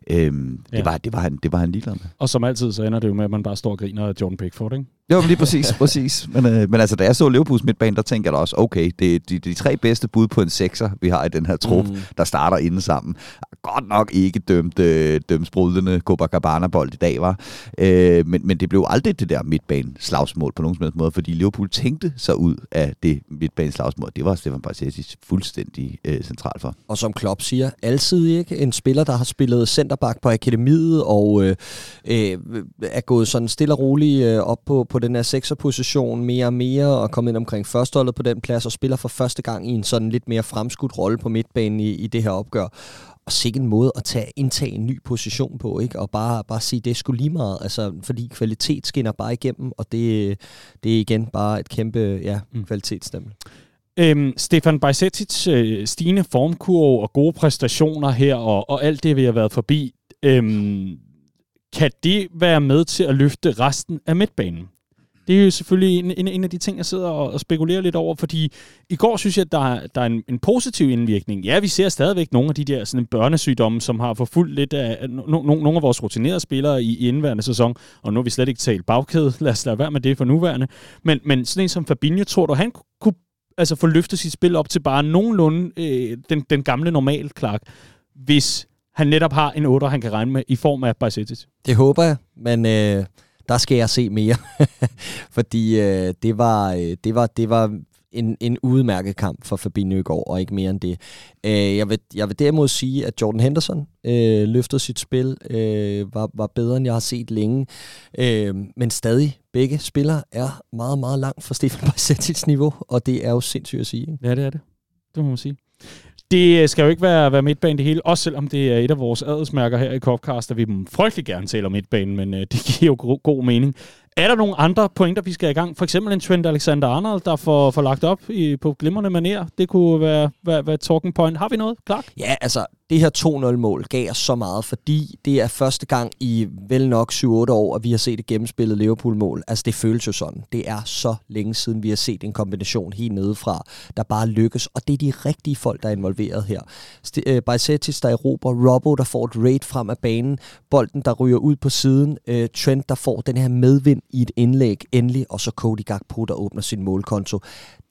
Øhm, ja. det, var, det, var han, det var han ligeglad med. Og som altid, så ender det jo med, at man bare står og griner af Jordan Pickford, ikke? Jo, lige præcis, præcis. Men, øh, men altså, da jeg så Liverpools midtbane, der tænker jeg da også, okay, det er de, de tre bedste bud på en sekser, vi har i den her trup, mm. der starter inde sammen. Godt nok ikke dømt, øh, dømt sprudlende Copacabana-bold i dag, var. Øh, men, men det blev aldrig det der midtbane-slagsmål på nogen som helst måde, fordi Liverpool tænkte sig ud af det midtbane-slagsmål. Det var Stefan Barcetis fuldstændig øh, central for. Og som Klopp siger, altid ikke en spiller, der har spillet centerback på akademiet og øh, øh, er gået sådan stille og roligt øh, op på, på den her sekserposition mere og mere, og kommet ind omkring førsteholdet på den plads, og spiller for første gang i en sådan lidt mere fremskudt rolle på midtbanen i, i det her opgør. Og sikke en måde at tage, indtage en ny position på, ikke? og bare, bare sige, det sgu lige meget, altså, fordi kvalitet skinner bare igennem, og det, det er igen bare et kæmpe ja, mm. kvalitetsstempel. Øhm, Stefan Bajsetic øh, stigende formkurve og gode præstationer her, og, og alt det, vi har været forbi, øhm, kan det være med til at løfte resten af midtbanen? Det er jo selvfølgelig en, en, en af de ting, jeg sidder og, og spekulerer lidt over, fordi i går synes jeg, at der, der er en, en positiv indvirkning. Ja, vi ser stadigvæk nogle af de der sådan, børnesygdomme, som har forfulgt lidt af no, no, nogle af vores rutinerede spillere i, i indværende sæson, og nu har vi slet ikke talt bagkæde, lad os lade være med det for nuværende. Men, men sådan en som Fabinho, tror du, han kunne altså, få løftet sit spil op til bare nogenlunde øh, den, den gamle normal Clark, hvis han netop har en 8, han kan regne med i form af Bajcetic? Det håber jeg, men... Øh der skal jeg se mere. Fordi øh, det, var, øh, det, var, det var en, en udmærket kamp for Fabinho i går, og ikke mere end det. Øh, jeg, vil, jeg vil derimod sige, at Jordan Henderson øh, løftede sit spil, øh, var, var bedre, end jeg har set længe. Øh, men stadig, begge spillere er meget, meget langt fra Stefan Bajsetits niveau, og det er jo sindssygt at sige. Ikke? Ja, det er det. Det må man sige. Det øh, skal jo ikke være, være midtbanen det hele, også selvom det er et af vores adelsmærker her i Copcast, at vi frygtelig gerne taler om midtbanen, men øh, det giver jo god, god mening. Er der nogle andre pointer, vi skal i gang? For eksempel en Trent Alexander-Arnold, der får, får lagt op i, på glimrende maner. Det kunne være, være, være talking point. Har vi noget, klart? Ja, altså, det her 2-0-mål gav os så meget, fordi det er første gang i vel nok 7-8 år, at vi har set et gennemspillet Liverpool-mål. Altså, det føles jo sådan. Det er så længe siden, vi har set en kombination helt nedefra, der bare lykkes. Og det er de rigtige folk, der er involveret her. Øh, Bajsetis, der erobrer, Robbo, der får et raid frem af banen, bolden, der ryger ud på siden, øh, Trent, der får den her medvind i et indlæg endelig, og så Cody Gakpo, der åbner sin målkonto.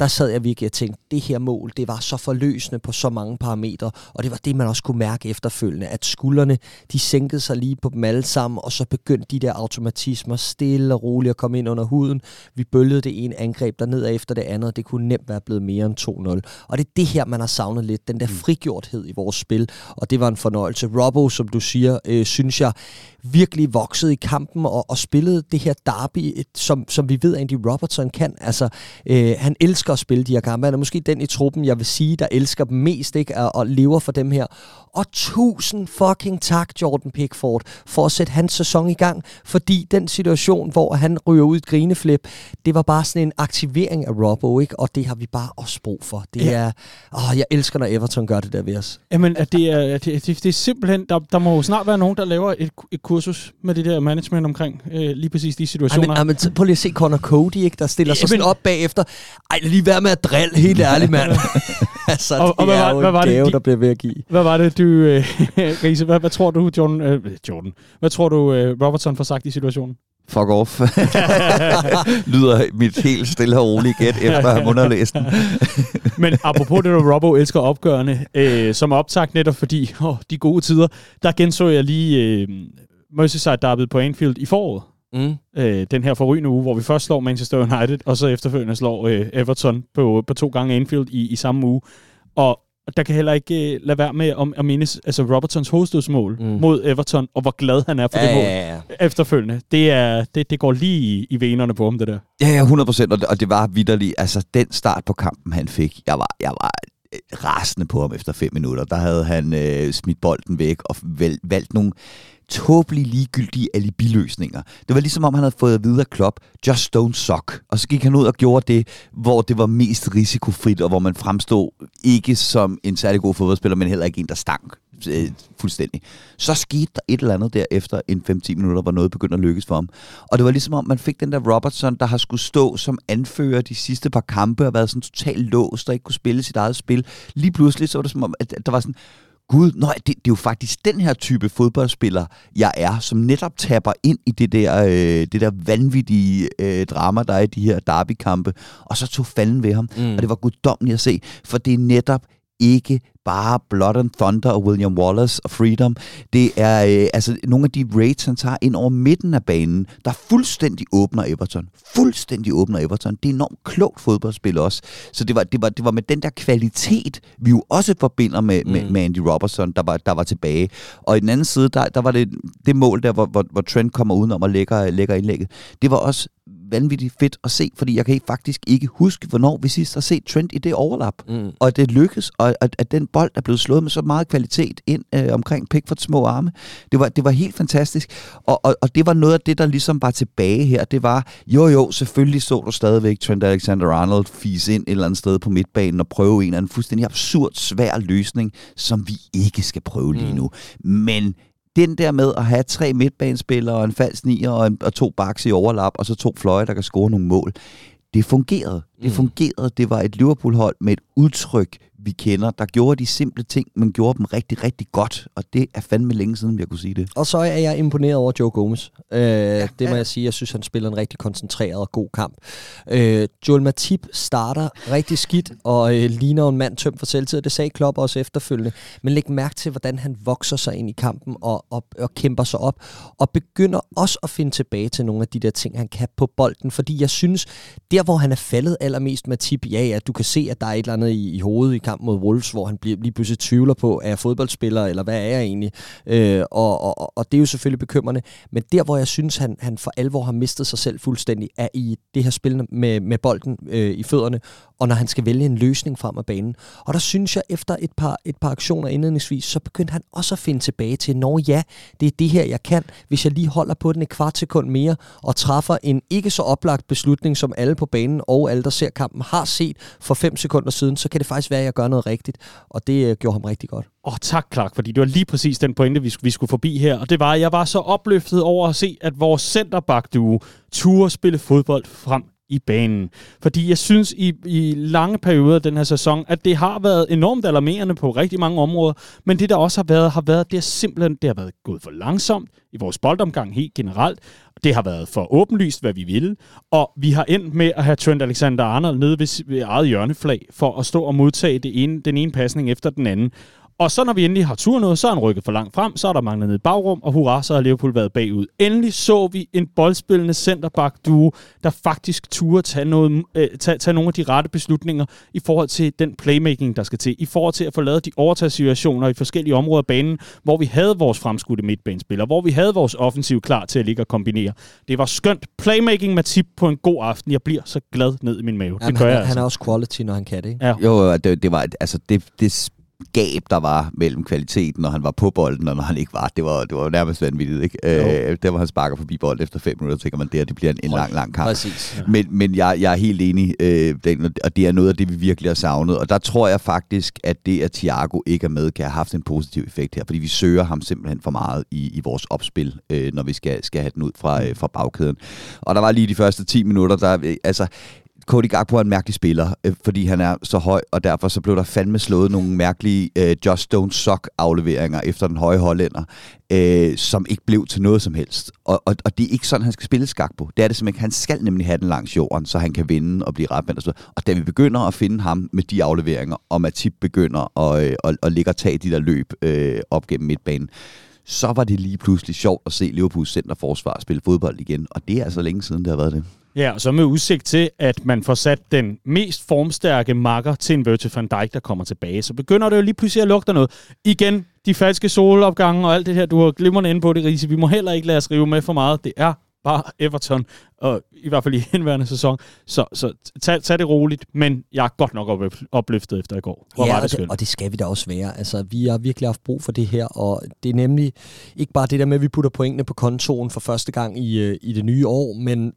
Der sad jeg virkelig og tænkte, det her mål, det var så forløsende på så mange parametre, og det var det, man også kunne kunne mærke efterfølgende, at skuldrene, de sænkede sig lige på dem alle sammen, og så begyndte de der automatismer stille og roligt at komme ind under huden. Vi bølgede det ene angreb der ned efter det andet, det kunne nemt være blevet mere end 2-0. Og det er det her, man har savnet lidt, den der mm. frigjorthed i vores spil, og det var en fornøjelse. Robbo, som du siger, øh, synes jeg virkelig voksede i kampen og, og spillede det her derby, et, som, som vi ved, Andy Robertson kan. Altså, øh, han elsker at spille de her kampe. Han er måske den i truppen, jeg vil sige, der elsker dem mest, ikke? Og, og lever for dem her. Og tusind fucking tak, Jordan Pickford, for at sætte hans sæson i gang. Fordi den situation, hvor han ryger ud i et grineflip, det var bare sådan en aktivering af Robbo, ikke? Og det har vi bare også brug for. Det ja. er... Åh, jeg elsker, når Everton gør det der ved os. Jamen, at det, er, det, det, det er simpelthen... Der, der må jo snart være nogen, der laver et, et kursus med det der management omkring øh, lige præcis de situationer. Ej, men, ej, men prøv lige at se Connor Cody, ikke? Der stiller sig sådan op bagefter. Ej, lige være med at drille, helt ærligt, mand. altså, og, og, hvad, jo hvad var gave, det, de, der bliver ved at give. Hvad var det, du... Øh, Riese, hvad, hvad tror du, Jordan... Øh, Jordan. Hvad tror du, øh, Robertson får sagt i situationen? Fuck off. Lyder mit helt stille og roligt gæt, efter at have underlæst den. Men apropos det, der Robbo elsker opgørende, øh, som optagt netop fordi, åh, de gode tider, der genså jeg lige øh, Merseyside Derby på Anfield i foråret. Mm. Øh, den her forrygende uge, hvor vi først slår Manchester United, og så efterfølgende slår øh, Everton på, på to gange Anfield i, i samme uge. Og der kan heller ikke uh, lade være med at, at mindes altså Robertsons hovedstødsmål mm. mod Everton, og hvor glad han er for ja, det mål ja, ja. efterfølgende. Det, er, det, det går lige i, i venerne på ham, det der. Ja, ja, 100 procent, og, det, og det var vidderligt. Altså, den start på kampen, han fik, jeg var, jeg var øh, rasende på ham efter fem minutter. Der havde han øh, smidt bolden væk og valgt nogle tåbelige, ligegyldige alibiløsninger. Det var ligesom om, han havde fået at vide af Klopp, just don't suck. Og så gik han ud og gjorde det, hvor det var mest risikofrit, og hvor man fremstod ikke som en særlig god fodboldspiller, men heller ikke en, der stank øh, fuldstændig. Så skete der et eller andet der efter en 5-10 minutter, hvor noget begyndte at lykkes for ham. Og det var ligesom om, man fik den der Robertson, der har skulle stå som anfører de sidste par kampe og været sådan totalt låst og ikke kunne spille sit eget spil. Lige pludselig så var det som om, at der var sådan, gud, nej, det, det er jo faktisk den her type fodboldspiller, jeg er, som netop tapper ind i det der, øh, det der vanvittige øh, drama, der er i de her derbykampe, og så tog falden ved ham, mm. og det var guddommeligt at se, for det er netop ikke bare Blood and Thunder og William Wallace og Freedom. Det er øh, altså nogle af de raids, han tager ind over midten af banen, der fuldstændig åbner Everton. Fuldstændig åbner Everton. Det er enormt klogt fodboldspil også. Så det var, det var, det var med den der kvalitet, vi jo også forbinder med, mm. med, med Andy Robertson, der var, der var tilbage. Og i den anden side, der, der var det det mål der, hvor, hvor, hvor Trent kommer udenom og lægger, lægger indlægget. Det var også vanvittigt fedt at se, fordi jeg kan faktisk ikke huske, hvornår vi sidst har set Trent i det overlap. Mm. Og at det lykkes, og at, at den bold er blevet slået med så meget kvalitet ind øh, omkring Pickfords små arme. Det var, det var helt fantastisk. Og, og, og det var noget af det, der ligesom var tilbage her. Det var, jo jo, selvfølgelig så du stadigvæk Trent Alexander-Arnold fise ind et eller andet sted på midtbanen og prøve en eller anden fuldstændig absurd svær løsning, som vi ikke skal prøve lige mm. nu. Men den der med at have tre midtbanespillere og en falsk nier og, en, og to baks i overlap, og så to fløje, der kan score nogle mål, det fungerede. Det mm. fungerede. Det var et Liverpool-hold med et udtryk, vi kender, der gjorde de simple ting, men gjorde dem rigtig, rigtig godt. Og det er fandme længe siden, jeg kunne sige det. Og så er jeg imponeret over Joe Gomez. Øh, ja, det må ja. jeg sige. Jeg synes, han spiller en rigtig koncentreret og god kamp. Øh, Joel Matip starter rigtig skidt, og øh, ligner en mand tømt for selvtid. Det sagde Klopp også efterfølgende. Men læg mærke til, hvordan han vokser sig ind i kampen og, og, og kæmper sig op. Og begynder også at finde tilbage til nogle af de der ting, han kan på bolden. Fordi jeg synes, der hvor han er faldet allermest Matip, ja, ja, du kan se, at der er et eller andet i, i hovedet i kamp mod Wolves, hvor han bliver, lige pludselig tvivler på, er jeg fodboldspiller, eller hvad er jeg egentlig? Øh, og, og, og det er jo selvfølgelig bekymrende. Men der, hvor jeg synes, han, han for alvor har mistet sig selv fuldstændig, er i det her spil med, med bolden øh, i fødderne, og når han skal vælge en løsning frem af banen. Og der synes jeg, efter et par, et par aktioner indledningsvis, så begyndte han også at finde tilbage til, når ja, det er det her, jeg kan, hvis jeg lige holder på den et kvart sekund mere, og træffer en ikke så oplagt beslutning, som alle på banen og alle, der ser kampen, har set for fem sekunder siden, så kan det faktisk være, at jeg gør noget rigtigt. Og det øh, gjorde ham rigtig godt. Åh, oh, tak Clark, fordi det var lige præcis den pointe, vi, vi skulle forbi her. Og det var, at jeg var så opløftet over at se, at vores centerback duo turde spille fodbold frem i banen. Fordi jeg synes i, i lange perioder af den her sæson, at det har været enormt alarmerende på rigtig mange områder, men det der også har været, har været, det er simpelthen, det har været gået for langsomt i vores boldomgang helt generelt. Det har været for åbenlyst, hvad vi ville, og vi har endt med at have Trent Alexander-Arnold nede ved, ved eget hjørneflag for at stå og modtage det ene, den ene pasning efter den anden. Og så når vi endelig har tur noget, så er han rykket for langt frem, så er der manglet ned i bagrum, og hurra, så har Liverpool været bagud. Endelig så vi en boldspillende centerback duo, der faktisk turde tage, noget, øh, tage, tage nogle af de rette beslutninger i forhold til den playmaking, der skal til, i forhold til at få lavet de overtagssituationer i forskellige områder af banen, hvor vi havde vores fremskudte midtbanespillere, hvor vi havde vores offensiv klar til at ligge og kombinere. Det var skønt. Playmaking med tip på en god aften. Jeg bliver så glad ned i min mave. Jamen, det gør han, jeg han altså. er også quality, når han kan det. Ikke? Ja. Jo, det, det var, altså det, det gab, der var mellem kvaliteten, når han var på bolden, og når han ikke var, det var, det var jo nærmest vanvittigt. Ikke? Øh, der hvor han sparker forbi bold efter fem minutter, tænker man, det her det bliver en, en lang, lang kamp. Præcis. Ja. Men, men jeg, jeg er helt enig, øh, Daniel, og det er noget af det, vi virkelig har savnet. Og der tror jeg faktisk, at det, at Thiago ikke er med, kan have haft en positiv effekt her, fordi vi søger ham simpelthen for meget i, i vores opspil, øh, når vi skal, skal have den ud fra, øh, fra bagkæden. Og der var lige de første 10 minutter, der, øh, altså, Cody Gakpo er en mærkelig spiller, øh, fordi han er så høj, og derfor så blev der fandme slået nogle mærkelige øh, Just Don't Suck afleveringer efter den høje hollænder, øh, som ikke blev til noget som helst. Og, og, og det er ikke sådan, han skal spille Gakpo. Det er det simpelthen Han skal nemlig have den langs jorden, så han kan vinde og blive retvendt og så videre. Og da vi begynder at finde ham med de afleveringer, og Matip begynder at, øh, at, at ligge og tage de der løb øh, op gennem midtbanen, så var det lige pludselig sjovt at se Liverpools centerforsvar spille fodbold igen. Og det er altså længe siden, det har været det. Ja, og så med udsigt til, at man får sat den mest formstærke makker til en Virgil van Dijk, der kommer tilbage, så begynder det jo lige pludselig at lugte noget. Igen, de falske solopgange og alt det her, du har glimrende inde på det, Riese. Vi må heller ikke lade os rive med for meget. Det er bare Everton, og i hvert fald i indværende sæson. Så, så tag, tag det roligt, men jeg er godt nok op, opløftet efter i går. Hvor ja, var det og, det, skønt. og det skal vi da også være. Altså, vi har virkelig haft brug for det her, og det er nemlig ikke bare det der med, at vi putter pointene på kontoen for første gang i, øh, i det nye år, men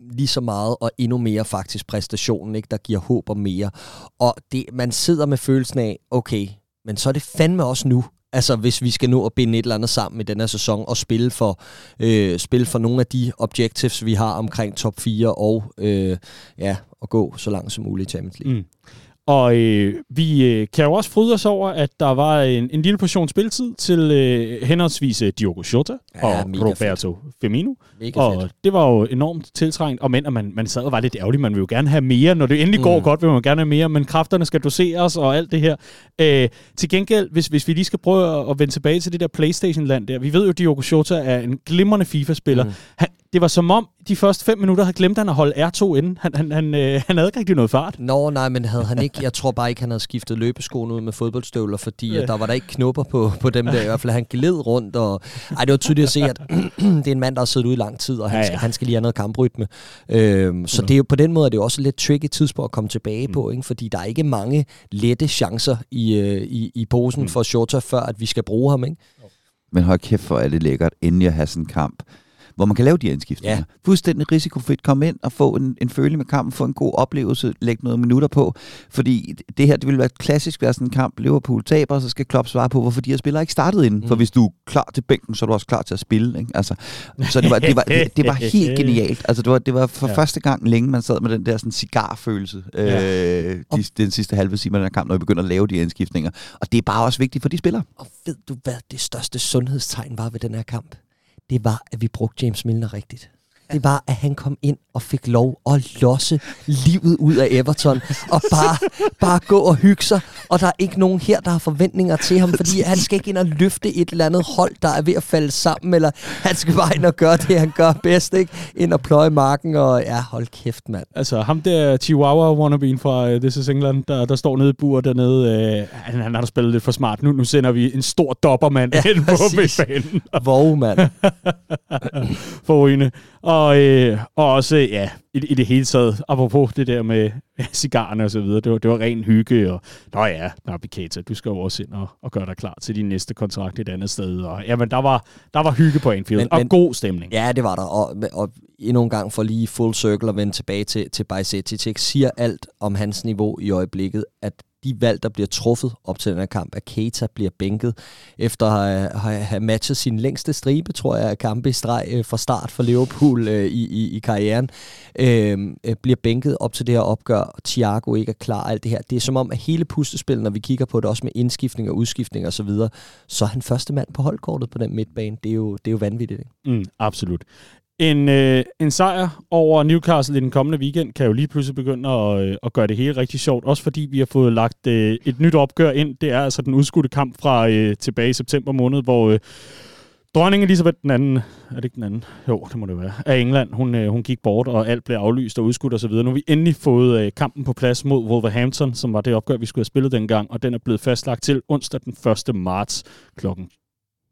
lige så meget og endnu mere faktisk præstationen, ikke, der giver håb om mere. Og det, man sidder med følelsen af, okay, men så er det fandme også nu, Altså hvis vi skal nå at binde et eller andet sammen i den her sæson og spille for, øh, spille for nogle af de objectives, vi har omkring top 4 og øh, ja, at gå så langt som muligt i Champions League. Mm. Og øh, vi øh, kan jo også fryde os over, at der var en, en lille portion spilletid til øh, henholdsvis øh, Diogo Jota Ja, og Roberto Firmino. Mega Og fedt. det var jo enormt tiltrængt, og men at man, man sad og var lidt ærgerlig, man vil jo gerne have mere. Når det endelig mm. går godt, vil man gerne have mere, men kræfterne skal doseres og alt det her. Øh, til gengæld, hvis, hvis vi lige skal prøve at, at vende tilbage til det der Playstation-land der. Vi ved jo, at Diogo Jota er en glimrende FIFA-spiller. Mm. Han, det var som om, de første fem minutter havde glemt han at holde R2 inden. Han, han, han, øh, han havde ikke rigtig noget fart. Nå, nej, men havde han ikke, jeg tror bare ikke, han havde skiftet løbeskoene ud med fodboldstøvler, fordi at der var der ikke knupper på, på dem der. I hvert fald, han gled rundt. Og, ej, det var tydeligt at se, at det er en mand, der har siddet ude i lang tid, og han, Ja, ja, han skal lige have noget kamprytme. Øhm, så det er jo, på den måde er det jo også et lidt tricky tidspunkt at komme tilbage mm. på, ikke? fordi der er ikke mange lette chancer i, øh, i, i posen mm. for Shota, før at vi skal bruge ham. Ikke? Men hold kæft, hvor er det lækkert, endelig at have sådan en kamp, hvor man kan lave de indskiftninger. Ja. Fuldstændig risikofrit komme ind og få en, en følelse med kampen, få en god oplevelse, lægge nogle minutter på. Fordi det her, det vil være klassisk være sådan en kamp, Liverpool taber, så skal Klopp svare på, hvorfor de her spillere ikke startet inden. Mm. For hvis du er klar til bænken, så er du også klar til at spille. Ikke? Altså, så det var, det, var, det, det var helt genialt. Altså, det var, det var for Ja. ja. første gang længe, man sad med den der sådan cigarfølelse Ja. øh, de, den sidste halve time af den her kamp, når vi begynder at lave de indskiftninger. Og det er bare også vigtigt for de spillere. Og ved du, hvad det største sundhedstegn var ved den her kamp? Det var, at vi brugte James Milner rigtigt. Det var, at han kom ind og fik lov at losse livet ud af Everton. Og bare, bare gå og hygge sig. Og der er ikke nogen her, der har forventninger til ham, fordi han skal ikke ind og løfte et eller andet hold, der er ved at falde sammen. Eller han skal bare ind og gøre det, han gør bedst. Ikke? Ind og pløje marken. Og ja, hold kæft, mand. Altså ham der Chihuahua-wannabeen fra uh, This is England, der, der står nede i bur dernede, uh, han, han har spillet lidt for smart. Nu, nu sender vi en stor dobbermand Ja, ind på midtbanen Våge, mand. for Rune. Og, øh, og også, ja, i, i det hele taget, apropos det der med cigarerne og så videre, det var, det var ren hygge, og nå ja, Nabi Keita, du skal jo også ind og, og gøre dig klar til din næste kontrakt et andet sted. Og, jamen, der var, der var hygge på Anfield, men, og men- god stemning. Ja, det var der. Og, og endnu en gang for lige full circle og vende tilbage til, til Bajsetic, siger alt om hans niveau i øjeblikket, at de valg, der bliver truffet op til den her kamp, at Keita bliver bænket efter at have, matchet sin længste stribe, tror jeg, af kampe i streg øh, fra start for Liverpool øh, i, i, i karrieren, øh, øh, bliver bænket op til det her opgør, og Thiago ikke er klar, alt det her. Det er som om, at hele puslespillet, når vi kigger på det, også med indskiftning og udskiftning og så videre, så er han første mand på holdkortet på den midtbane. Det er jo, det er jo vanvittigt. Ikke? Mm, absolut. En, øh, en sejr over Newcastle i den kommende weekend kan jo lige pludselig begynde at, øh, at gøre det hele rigtig sjovt. Også fordi vi har fået lagt øh, et nyt opgør ind. Det er altså den udskudte kamp fra øh, tilbage i september måned, hvor øh, dronning Elisabeth den anden, er det ikke den anden? Jo, det må det være. Af England, hun, øh, hun gik bort, og alt blev aflyst og udskudt osv. Nu har vi endelig fået øh, kampen på plads mod Wolverhampton, som var det opgør, vi skulle have spillet dengang, og den er blevet fastlagt til onsdag den 1. marts klokken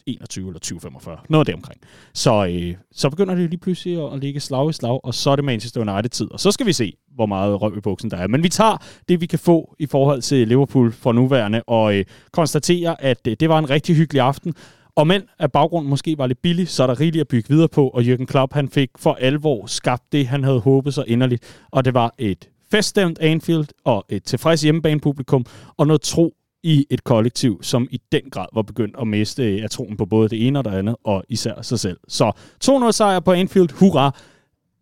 21 eller 2045. Noget deromkring. Så, øh, så begynder det lige pludselig at ligge slag i slag, og så er det Manchester United-tid. Og så skal vi se, hvor meget røv i buksen der er. Men vi tager det, vi kan få i forhold til Liverpool for nuværende, og øh, konstaterer, at øh, det var en rigtig hyggelig aften. Og men at baggrunden måske var lidt billig, så er der rigeligt at bygge videre på, og Jürgen Klopp han fik for alvor skabt det, han havde håbet så inderligt. Og det var et feststemt Anfield og et tilfreds hjemmebanepublikum og noget tro i et kollektiv, som i den grad var begyndt at miste øh, jeg troen på både det ene og det andet, og især sig selv. Så 2-0 sejr på Anfield, hurra!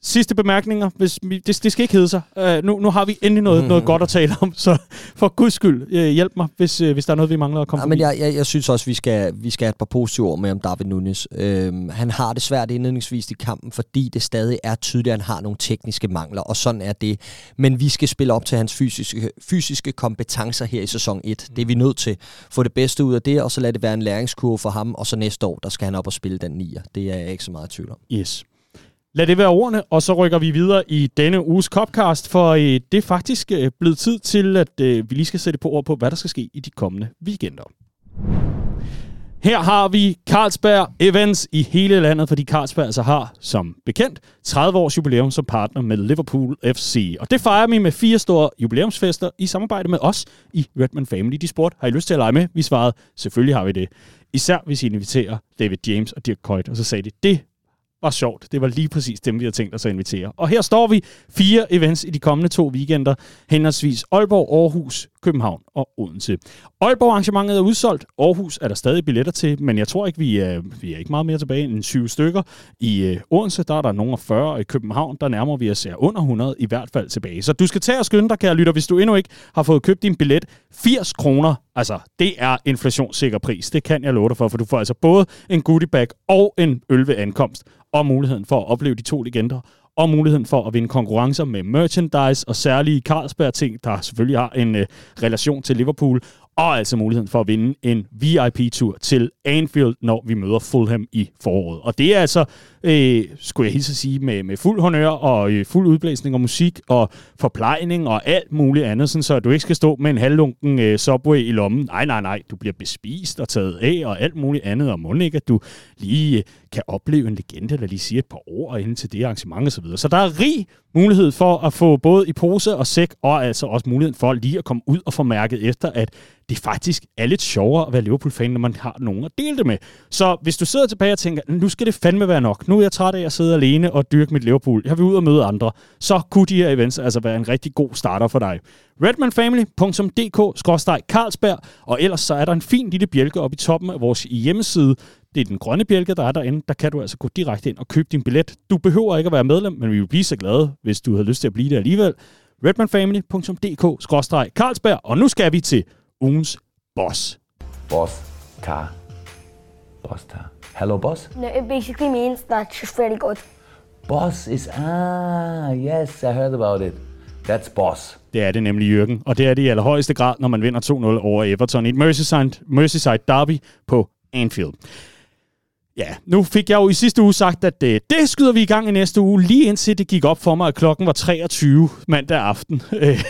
Sidste bemærkninger, hvis vi, det, det skal ikke hedde sig. Uh, nu, nu har vi endelig noget, mm. noget godt at tale om, så for guds skyld, uh, hjælp mig, hvis, uh, hvis der er noget, vi mangler at komme ja, men jeg, jeg, jeg synes også, vi skal, vi skal have et par positive ord med om David Nunes. Uh, han har det svært indledningsvis i kampen, fordi det stadig er tydeligt, at han har nogle tekniske mangler, og sådan er det. Men vi skal spille op til hans fysiske, fysiske kompetencer her i sæson 1. Det er vi nødt til. Få det bedste ud af det, og så lad det være en læringskurve for ham, og så næste år, der skal han op og spille den nier. Det er jeg ikke så meget tvivl om. Yes. Lad det være ordene, og så rykker vi videre i denne uges Copcast, for øh, det er faktisk øh, blevet tid til, at øh, vi lige skal sætte på ord på, hvad der skal ske i de kommende weekender. Her har vi Carlsberg Events i hele landet, fordi Carlsberg altså har, som bekendt, 30 års jubilæum som partner med Liverpool FC. Og det fejrer vi med fire store jubilæumsfester i samarbejde med os i Redman Family. De spurgte, har I lyst til at lege med? Vi svarede, selvfølgelig har vi det. Især hvis I inviterer David James og Dirk Kuyt. Og så sagde de, det var sjovt. Det var lige præcis dem, vi havde tænkt os at invitere. Og her står vi fire events i de kommende to weekender, henholdsvis Aalborg, Aarhus, København og Odense. Aalborg-arrangementet er udsolgt. Aarhus er der stadig billetter til, men jeg tror ikke, vi er, vi er ikke meget mere tilbage end 20 stykker. I øh, Odense, der er der nogen af 40, og i København, der nærmer vi os under 100 i hvert fald tilbage. Så du skal tage og skynde dig, kære lytter, hvis du endnu ikke har fået købt din billet. 80 kroner, altså det er inflationssikker pris. Det kan jeg love dig for, for du får altså både en goodie bag og en øl ved ankomst, og muligheden for at opleve de to legender og muligheden for at vinde konkurrencer med merchandise og særlige Carlsberg-ting, der selvfølgelig har en øh, relation til Liverpool, og altså muligheden for at vinde en VIP-tur til Anfield, når vi møder Fulham i foråret. Og det er altså, øh, skulle jeg hilse at sige, med, med fuld honør og øh, fuld udblæsning og musik og forplejning og alt muligt andet, sådan, så du ikke skal stå med en halvlunken øh, Subway i lommen. Nej, nej, nej, du bliver bespist og taget af og alt muligt andet, og må ikke, at du lige øh, kan opleve en legende, der lige siger et par ord inden til det arrangement osv. Så, så der er rig mulighed for at få både i pose og sæk, og altså også muligheden for lige at komme ud og få mærket efter, at det faktisk er lidt sjovere at være Liverpool-fan, når man har nogen at dele det med. Så hvis du sidder tilbage og tænker, nu skal det fandme være nok, nu er jeg træt af at sidde alene og dyrke mit Liverpool, jeg vil ud og møde andre, så kunne de her events altså være en rigtig god starter for dig. redmanfamily.dk-carlsberg, og ellers så er der en fin lille bjælke oppe i toppen af vores hjemmeside, det er den grønne bjælke, der er derinde. Der kan du altså gå direkte ind og købe din billet. Du behøver ikke at være medlem, men vi vil blive så glade, hvis du har lyst til at blive det alligevel. redmanfamily.dk-carlsberg. Og nu skal vi til ugens boss. Boss car. Boss car. Hello, boss? No, it basically means that she's very good. Boss is, ah, yes, I heard about it. That's boss. Det er det nemlig, Jørgen. Og det er det i allerhøjeste grad, når man vinder 2-0 over Everton i et Merseyside, Merseyside derby på Anfield. Ja, nu fik jeg jo i sidste uge sagt, at det, det skyder vi i gang i næste uge, lige indtil det gik op for mig, at klokken var 23 mandag aften, øh,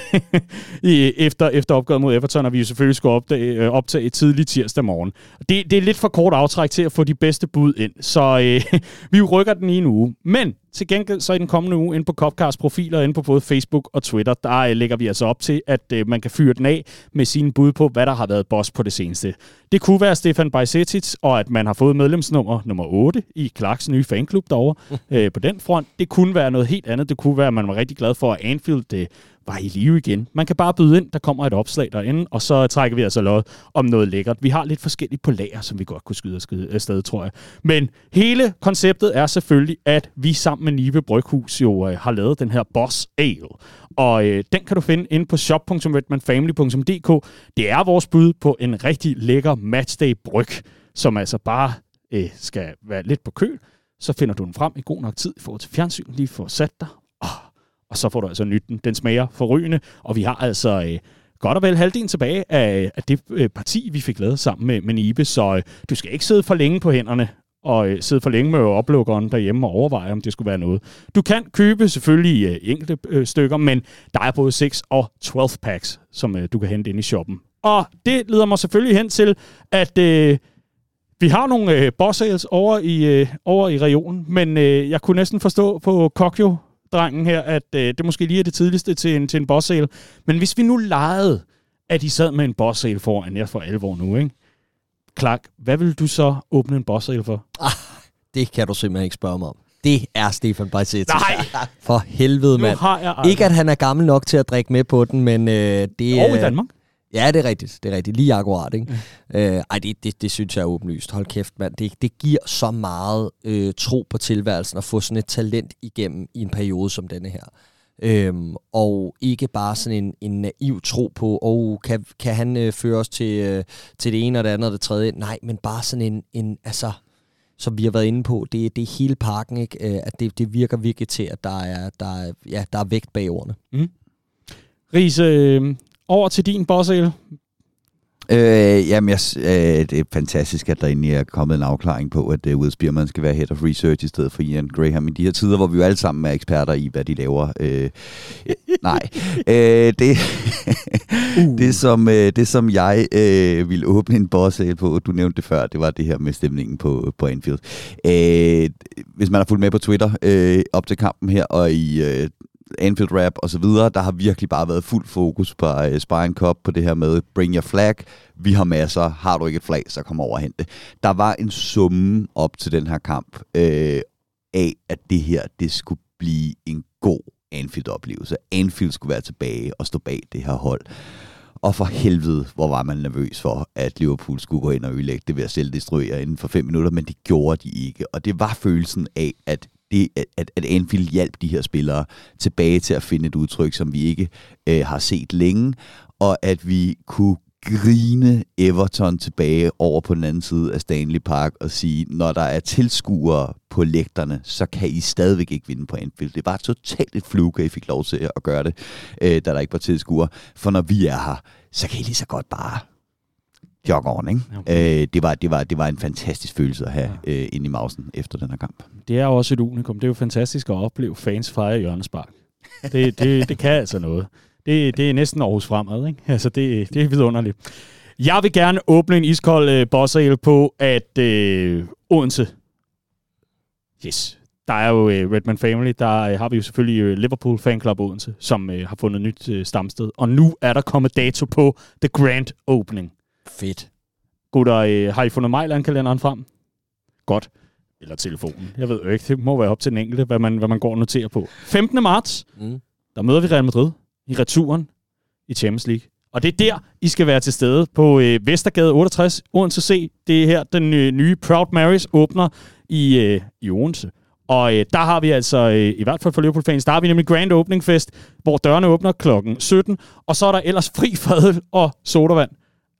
efter, efter opgøret mod Everton, og vi jo selvfølgelig skulle opdage, øh, optage tidlig tirsdag morgen. Det, det er lidt for kort aftræk til at få de bedste bud ind, så øh, vi rykker den i en uge. Men til gengæld så i den kommende uge ind på Copcars profiler, ind på både Facebook og Twitter, der øh, lægger vi altså op til, at øh, man kan fyre den af med sine bud på, hvad der har været boss på det seneste. Det kunne være Stefan Bajsetic, og at man har fået medlemsnummer nummer 8 i Clarks nye fanklub derovre øh, på den front. Det kunne være noget helt andet. Det kunne være, at man var rigtig glad for, at Anfield øh, var i live igen. Man kan bare byde ind, der kommer et opslag derinde, og så trækker vi altså lod om noget lækkert. Vi har lidt forskelligt på lager, som vi godt kunne skyde afsted, tror jeg. Men hele konceptet er selvfølgelig, at vi sammen med Nive Bryghus jo øh, har lavet den her Boss Ale. Og øh, den kan du finde inde på shop.redmanfamily.dk. Det er vores bud på en rigtig lækker matchday bryg, som altså bare øh, skal være lidt på køl, så finder du den frem i god nok tid i forhold til fjernsyn, lige for sat dig, og så får du altså nyt den. Den smager forrygende, og vi har altså øh, godt og vel halvdelen tilbage af, af det øh, parti, vi fik lavet sammen med, med Nibe, så øh, du skal ikke sidde for længe på hænderne og øh, sidde for længe med oplukkeren derhjemme og overveje, om det skulle være noget. Du kan købe selvfølgelig øh, enkelte øh, stykker, men der er både 6 og 12 packs, som øh, du kan hente ind i shoppen. Og det leder mig selvfølgelig hen til, at øh, vi har nogle øh, boss sales over i, øh, over i regionen, men øh, jeg kunne næsten forstå på Kokyo, drengen her, at øh, det måske lige er det tidligste til en, til en boss sale. Men hvis vi nu legede, at de sad med en boss sale foran jer for alvor nu, ikke? Clark, hvad vil du så åbne en boss sale for? Ah, det kan du simpelthen ikke spørge mig om. Det er Stefan Bajsetti. Nej! For helvede, mand. Ikke at han er gammel nok til at drikke med på den, men øh, det er... Og i Danmark. Ja, det er rigtigt. Det er rigtigt. Lige akkurat, ikke? Mm. Øh, ej, det, det, det synes jeg er åbenlyst. Hold kæft, mand. Det, det giver så meget øh, tro på tilværelsen at få sådan et talent igennem i en periode som denne her. Øhm, og ikke bare sådan en, en naiv tro på, oh, kan, kan han øh, føre os til, øh, til det ene og det andet og det tredje? Nej, men bare sådan en, en altså, som vi har været inde på, det, det er hele parken, ikke? Øh, at det, det virker virkelig til, at der er, der er, ja, der er vægt bag ordene. Riese, øh, over til din boss sale. Øh, jamen, jeg, øh, det er fantastisk, at der egentlig er kommet en afklaring på, at uh, Will Spearman skal være head of research i stedet for Ian Graham i de her tider, hvor vi jo alle sammen er eksperter i, hvad de laver. Øh, øh, nej, øh, det, uh. det, som, øh, det som jeg øh, ville åbne en boss på, du nævnte det før, det var det her med stemningen på, på Anfield. Øh, hvis man har fulgt med på Twitter øh, op til kampen her, og i øh, Anfield Rap og så videre, der har virkelig bare været fuld fokus på øh, uh, Spine Cup, på det her med bring your flag, vi har masser, har du ikke et flag, så kom over og hent det. Der var en summe op til den her kamp øh, af, at det her, det skulle blive en god Anfield-oplevelse. Anfield skulle være tilbage og stå bag det her hold. Og for helvede, hvor var man nervøs for, at Liverpool skulle gå ind og ødelægge det ved at selv destruere inden for fem minutter, men det gjorde de ikke. Og det var følelsen af, at det, at, at Anfield hjalp de her spillere tilbage til at finde et udtryk, som vi ikke øh, har set længe, og at vi kunne grine Everton tilbage over på den anden side af Stanley Park og sige, når der er tilskuere på lægterne, så kan I stadigvæk ikke vinde på Anfield. Det var totalt et fluke, at I fik lov til at gøre det, øh, da der ikke var tilskuere. For når vi er her, så kan I lige så godt bare jogge on, ikke? Okay. Øh, det, var, det, var, det var en fantastisk følelse at have øh, inde i mausen efter den her kamp. Det er også et unikum. Det er jo fantastisk at opleve fans fejre hjørnespark. Det, det, det kan altså noget. Det, det er næsten Aarhus fremad, ikke? Altså, det, det er vidunderligt. Jeg vil gerne åbne en iskold øh, bossale på, at øh, Odense... Yes. Der er jo øh, Redman Family, der øh, har vi jo selvfølgelig øh, Liverpool Fan Club Odense, som øh, har fundet nyt øh, stamsted. Og nu er der kommet dato på The Grand Opening. Fedt. Gutter, øh, har I fundet Mejland-kalenderen frem? Godt. Eller telefonen. Jeg ved jo ikke. Det må være op til den enkelte, hvad man, hvad man går og noterer på. 15. marts, Mm. der møder vi Real Madrid i returen i Champions League. Og det er der, I skal være til stede på øh, Vestergade 68, Odense C. Det er her, den øh, nye Proud Marys åbner i, øh, i Odense. Og øh, der har vi altså, øh, i hvert fald for Liverpool-fans, der har vi nemlig Grand Opening Fest, hvor dørene åbner klokken 17, og så er der ellers fri fadøl og sodavand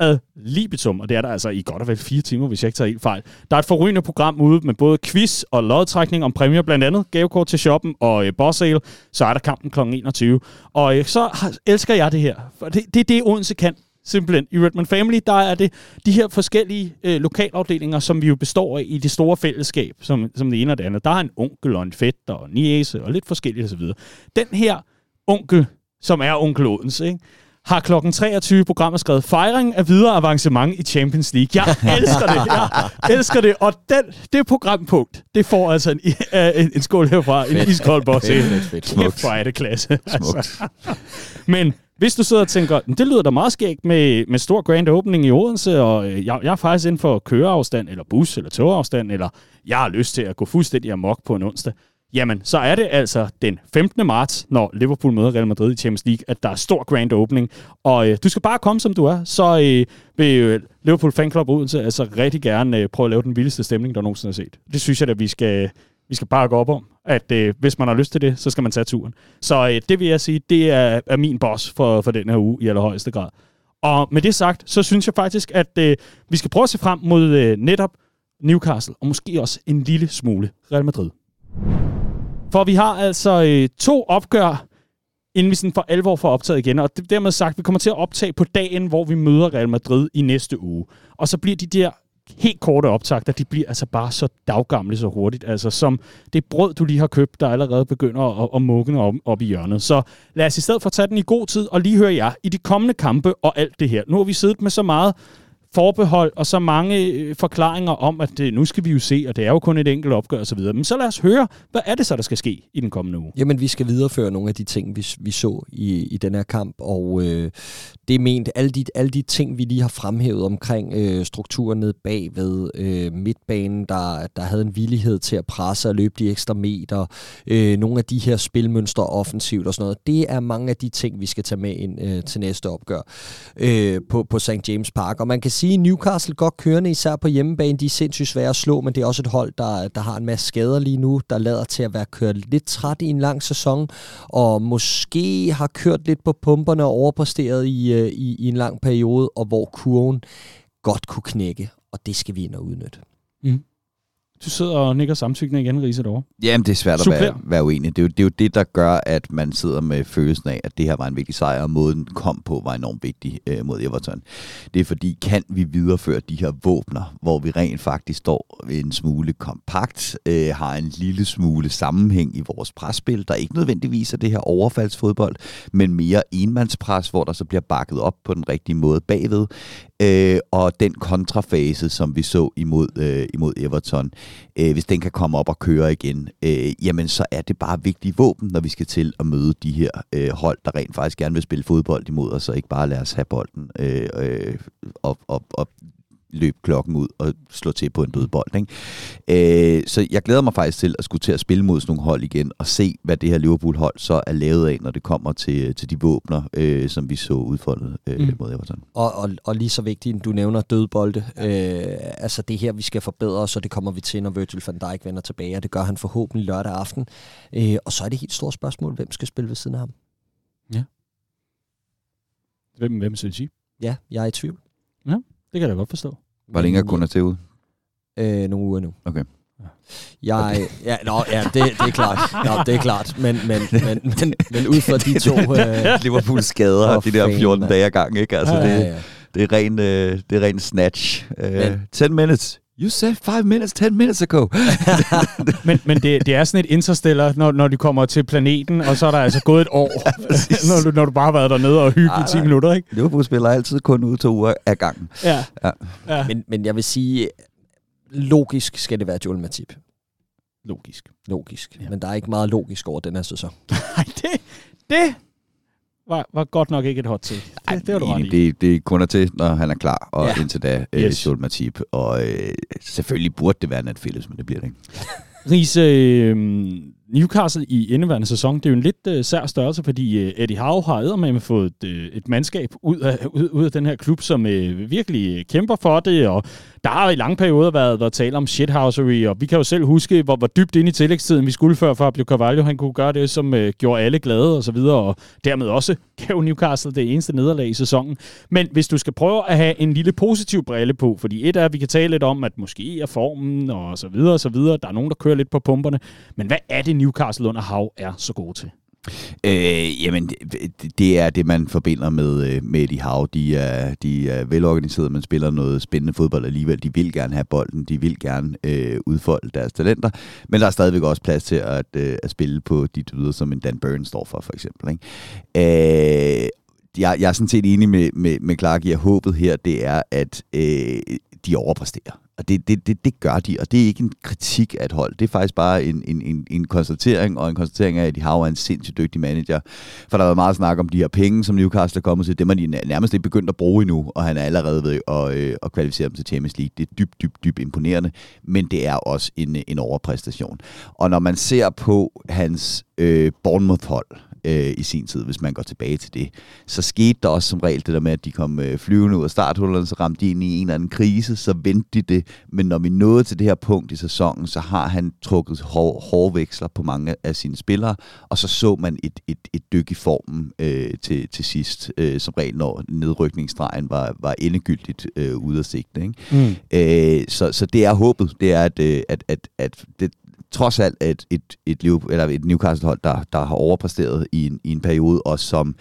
ad libitum, og det er der altså i godt og vel fire timer, hvis jeg ikke tager helt fejl. Der er et forrygende program ude med både quiz og lodtrækning om præmier, blandt andet gavekort til shoppen og øh, boss sale. Så er der kampen kl. 21. Og øh, så elsker jeg det her, for det, det er det, Odense kan. Simpelthen. I Redman Family, der er det de her forskellige øh, lokalafdelinger, som vi jo består af i det store fællesskab, som, som det ene og det andet. Der er en onkel og en fætter og en niece og lidt forskelligt osv. Den her onkel, som er onkel Odense, ikke? Har klokken 23 programmet skrevet fejring af videre avancement i Champions League. Jeg elsker det. Jeg elsker det. Og den, det programpunkt, det får altså en, en, en skål herfra. En iskold boss. Fedt, fedt, fedt. Kæft, hvor er det klasse. Altså. Men hvis du sidder og tænker, "Men det lyder da meget skægt med, med stor grand opening i Odense, og øh, jeg, jeg er faktisk inden for køreafstand, eller bus, eller togafstand, eller jeg har lyst til at gå fuldstændig amok på en onsdag, jamen så er det altså den 15. marts, når Liverpool møder Real Madrid i Champions League, at der er stor grand opening. Og øh, du skal bare komme, som du er, så øh, vil øh, Liverpool Fan Club Odense altså rigtig gerne øh, prøve at lave den vildeste stemning, der nogensinde er set. Det synes jeg, at vi skal, vi skal bare gå op om, at øh, hvis man har lyst til det, så skal man tage turen. Så øh, det vil jeg sige, det er, er min boss for, for den her uge i allerhøjeste grad. Og med det sagt, så synes jeg faktisk, at øh, vi skal prøve at se frem mod øh, netop Newcastle, og måske også en lille smule Real Madrid. For vi har altså øh, to opgør, inden vi sådan for alvor får optaget igen. Og det, dermed sagt, vi kommer til at optage på dagen, hvor vi møder Real Madrid i næste uge. Og så bliver de der helt korte optagter, de bliver altså bare så daggamle så hurtigt. Altså som det brød, du lige har købt, der allerede begynder at, at mugne op, op i hjørnet. Så lad os i stedet for tage den i god tid og lige høre jer i de kommende kampe og alt det her. Nu har vi siddet med så meget forbehold og så mange øh, forklaringer om, at det, nu skal vi jo se, og det er jo kun et enkelt opgør osv. Men så lad os høre, hvad er det så, der skal ske i den kommende uge? Jamen, vi skal videreføre nogle af de ting, vi, vi så i, i den her kamp, og øh, det er ment, alle de, alle de ting, vi lige har fremhævet omkring øh, strukturen ned bagved, øh, midtbanen, der, der havde en villighed til at presse og løbe de ekstra meter, øh, nogle af de her spilmønstre offensivt og sådan noget, det er mange af de ting, vi skal tage med ind øh, til næste opgør øh, på, på St. James Park. Og man kan sige, Newcastle godt kørende, især på hjemmebane, de er sindssygt svære at slå, men det er også et hold, der, der har en masse skader lige nu, der lader til at være kørt lidt træt i en lang sæson, og måske har kørt lidt på pumperne og overpræsteret i, øh, i, i en lang periode, og hvor kurven godt kunne knække, og det skal vi ind og udnytte. Mm. Du sidder og nikker samtykkende igen, Riese, derovre. Jamen, det er svært Suppler. at være, være uenig. Det er, jo, det er jo det, der gør, at man sidder med følelsen af, at det her var en vigtig sejr, og måden den kom på var enormt vigtig øh, mod Everton. Det er fordi, kan vi videreføre de her våbner, hvor vi rent faktisk står en smule kompakt, øh, har en lille smule sammenhæng i vores presspil, der ikke nødvendigvis er det her overfaldsfodbold, men mere enmandspres, hvor der så bliver bakket op på den rigtige måde bagved, øh, og den kontrafase, som vi så imod, øh, imod Everton, øh, hvis den kan komme op og køre igen, øh, jamen så er det bare vigtige våben, når vi skal til at møde de her øh, hold, der rent faktisk gerne vil spille fodbold imod os, og ikke bare lade os have bolden øh, øh, og, og, og løbe klokken ud og slå til på en død bold. Ikke? Øh, så jeg glæder mig faktisk til at skulle til at spille mod sådan nogle hold igen, og se, hvad det her Liverpool-hold så er lavet af, når det kommer til, til de våbner, øh, som vi så udfoldet øh, mm. mod Everton. Og, og, og lige så vigtigt, du nævner dødbolde. Øh, altså det her, vi skal forbedre os, og det kommer vi til, når Virgil van Dijk vender tilbage, og det gør han forhåbentlig lørdag aften. Øh, og så er det et helt stort spørgsmål, hvem skal spille ved siden af ham? Hvem, hvem synes I? Ja, jeg er i tvivl. Det kan jeg da godt forstå. Hvor længe er kun til ude? Øh, nogle uger nu. Okay. Jeg, ja, nå, ja det, det er klart. Nå, det er klart. Men, men, men, men, men ud fra de to... Øh, Liverpool skader Åh, de der fanden, 14 mand. dage gang, ikke? Altså, ja, det, ja, ja. det er ren, øh, det er ren snatch. Øh, Men- 10 minutes. You said 5 minutes 10 minutes ago. Men, men det, det er sådan et interstellar, når, når de kommer til planeten, og så er der altså gået et år, når, du, når du bare har været dernede og hygget i 10 minutter, ikke? Liverpool spiller altid kun ude to uger ad gangen. Ja. Ja. ja. Men, men jeg vil sige, logisk skal det være Joel Matip. Logisk. Logisk. Ja. Ja. Men der er ikke meget logisk over den her sæson. Nej, det, det var, var godt nok ikke et hot take. Det, det var du i. det, det kun er til, når han er klar, og Ja. indtil da, øh, Yes. Joel Matip. Og øh, selvfølgelig burde det være Nat Phillips, men det bliver det ikke. Riese, øh, Newcastle i indeværende sæson, det er jo en lidt øh, sær størrelse, fordi øh, Eddie Howe har med fået et, øh, et mandskab ud af, ud, ud af den her klub, som øh, virkelig øh, kæmper for det, og der har i lange perioder været, været tale om shithousery, og vi kan jo selv huske, hvor, hvor dybt ind i tillægstiden vi skulle før Fabio Carvalho, han kunne gøre det, som øh, gjorde alle glade og så videre, og dermed også gav Newcastle det eneste nederlag i sæsonen. Men hvis du skal prøve at have en lille positiv brille på, fordi et er, at vi kan tale lidt om, at måske er formen og så videre og så videre, der er nogen, der kører lidt på pumperne, men hvad er det Newcastle under Hav er så gode til? Øh, jamen, det, det er det, man forbinder med, øh, med Eddie Howe. De er, de er velorganiserede, men spiller noget spændende fodbold alligevel. De vil gerne have bolden, de vil gerne øh, udfolde deres talenter, men der er stadigvæk også plads til at, øh, at spille på de dyder, som en Dan Burns står for, for eksempel. Ikke? Øh, jeg, jeg er sådan set enig med, med, med Clark i, at håbet her, det er, at øh, de overpræsterer. Og det, det, det, det gør de, og det er ikke en kritik af et hold. Det er faktisk bare en, en, en, en konstatering, og en konstatering af, at de har en sindssygt dygtig manager. For der har været meget snak om de her penge, som Newcastle er kommet til. Dem er de nærmest ikke begyndt at bruge endnu, og han er allerede ved at, øh, at kvalificere dem til Champions League. Det er dybt, dybt, dybt imponerende, men det er også en, en overpræstation. Og når man ser på hans øh, Bournemouth-hold, øh, i sin tid, hvis man går tilbage til det. Så skete der også som regel det der med, at de kom øh, flyvende ud af starthullerne, så ramte de ind i en eller anden krise, så vendte de det. Men når vi nåede til det her punkt i sæsonen, så har han trukket hår, hårveksler på mange af sine spillere, og så så man et, et, et dyk i formen øh, til, til sidst, øh, som regel når nedrykningsstregen var, var endegyldigt øh, ude af sigte. Ikke? Mm. Øh, så, så det er håbet, det er, at, øh, at, at, at det, trods alt et, et, et, Liv, eller et Newcastle-hold, der, der har overpræsteret i en, i en periode, og som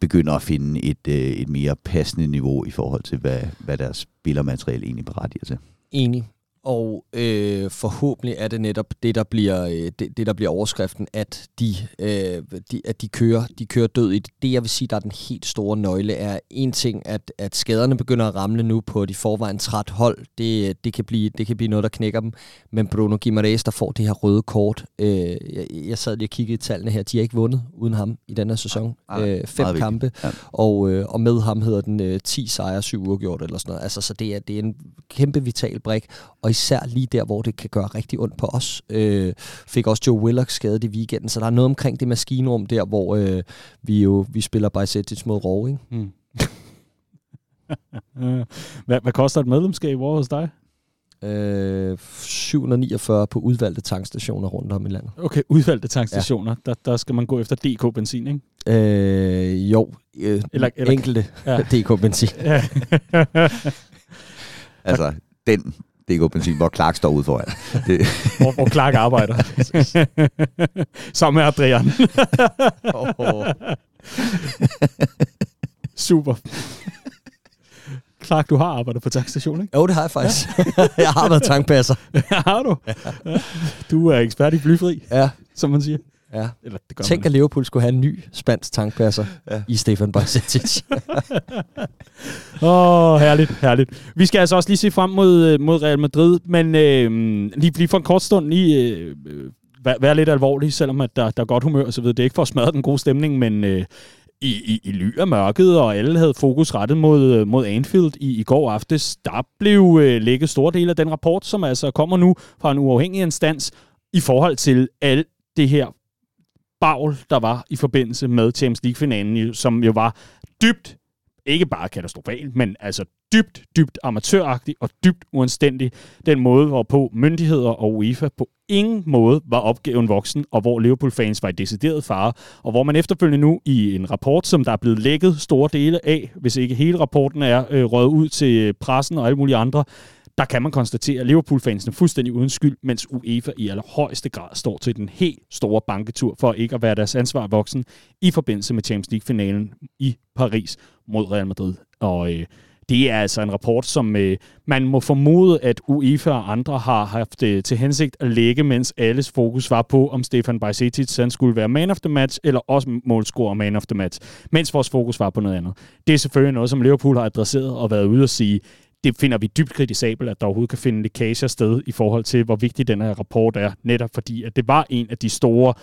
begynder at finde et, øh, et mere passende niveau i forhold til, hvad, hvad deres spillermateriale egentlig berettiger til. Enig. Og øh, forhåbentlig er det netop det, der bliver, øh, det, det, der bliver overskriften, at de, øh, de, at de, kører, de kører død i det. Det, jeg vil sige, der er den helt store nøgle, er en ting, at, at skaderne begynder at ramle nu på i forvejen træt hold. Det, det, kan blive, det kan blive noget, der knækker dem. Men Bruno Guimaraes, der får det her røde kort. Øh, jeg, jeg sad lige og kiggede i tallene her. De har ikke vundet uden ham i denne sæson. Nej, øh, fem kampe. Ja. Og, øh, og med ham hedder den øh, 10 sejre, 7 uafgjort eller sådan noget. Altså, så det er, det er en kæmpe vital brik. Og især lige der, hvor det kan gøre rigtig ondt på os. Øh, fik også Joe Willock skadet i weekenden, så der er noget omkring det maskinrum der, hvor øh, vi jo vi spiller Bajsetic mod Rove, ikke? Mm. hvad, hvad koster et medlemskab over hos dig? Øh, 749 på udvalgte tankstationer rundt om i landet. Okay, udvalgte tankstationer. Ja. Der, der skal man gå efter DK-benzin, ikke? Øh, jo, øh, Eller- eller, enkelte Ja. ja. DK-benzin. Ja. Altså, den DK-benzin, hvor Clark står ude foran. Det, hvor, hvor Clark arbejder. Sammen med Adrian. Super. Clark, du har arbejdet på tankstationen, ikke? Jo, det har jeg faktisk. jeg har været tankpasser. har du? Ja. Du er ekspert i flyfri, Ja, som man siger. Ja. Eller det gør Tænk, man. at Liverpool skulle have en ny spansk tankpasser ja. i Stefan Bajsetic. Åh, oh, herligt, herligt. Vi skal altså også lige se frem mod, øh, mod Real Madrid, men øh, lige, lige for en kort stund lige øh, øh, være, være lidt alvorlig, selvom at der, der er godt humør og så videre. Det er ikke for at smadre den gode stemning, men øh, i, i, i ly af mørket, og alle havde fokus rettet mod, øh, mod Anfield i, i går aftes, der blev øh, lægget store dele af den rapport, som altså kommer nu fra en uafhængig instans, i forhold til alt det her bagl, der var i forbindelse med Champions League-finalen, som jo var dybt, ikke bare katastrofalt, men altså dybt, dybt amatøragtig og dybt uanstændig. Den måde, hvorpå myndigheder og UEFA på ingen måde var opgaven voksen, og hvor Liverpool-fans var i decideret fare, og hvor man efterfølgende nu i en rapport, som der er blevet lækket store dele af, hvis ikke hele rapporten er øh, røget ud til pressen og alle mulige andre, der kan man konstatere, at Liverpool-fansene er fuldstændig uden skyld, mens UEFA i allerhøjeste grad står til den helt store banketur for ikke at være deres ansvar voksen i forbindelse med Champions League-finalen i Paris mod Real Madrid. Og øh, det er altså en rapport, som øh, man må formode, at UEFA og andre har haft øh, til hensigt at lægge, mens alles fokus var på, om Stefan Bajsetic han skulle være man of the match, eller også målscorer man of the match, mens vores fokus var på noget andet. Det er selvfølgelig noget, som Liverpool har adresseret og været ude at sige, det finder vi dybt kritisabelt, at der overhovedet kan finde lækager sted i forhold til, hvor vigtig den her rapport er, netop fordi, at det var en af de store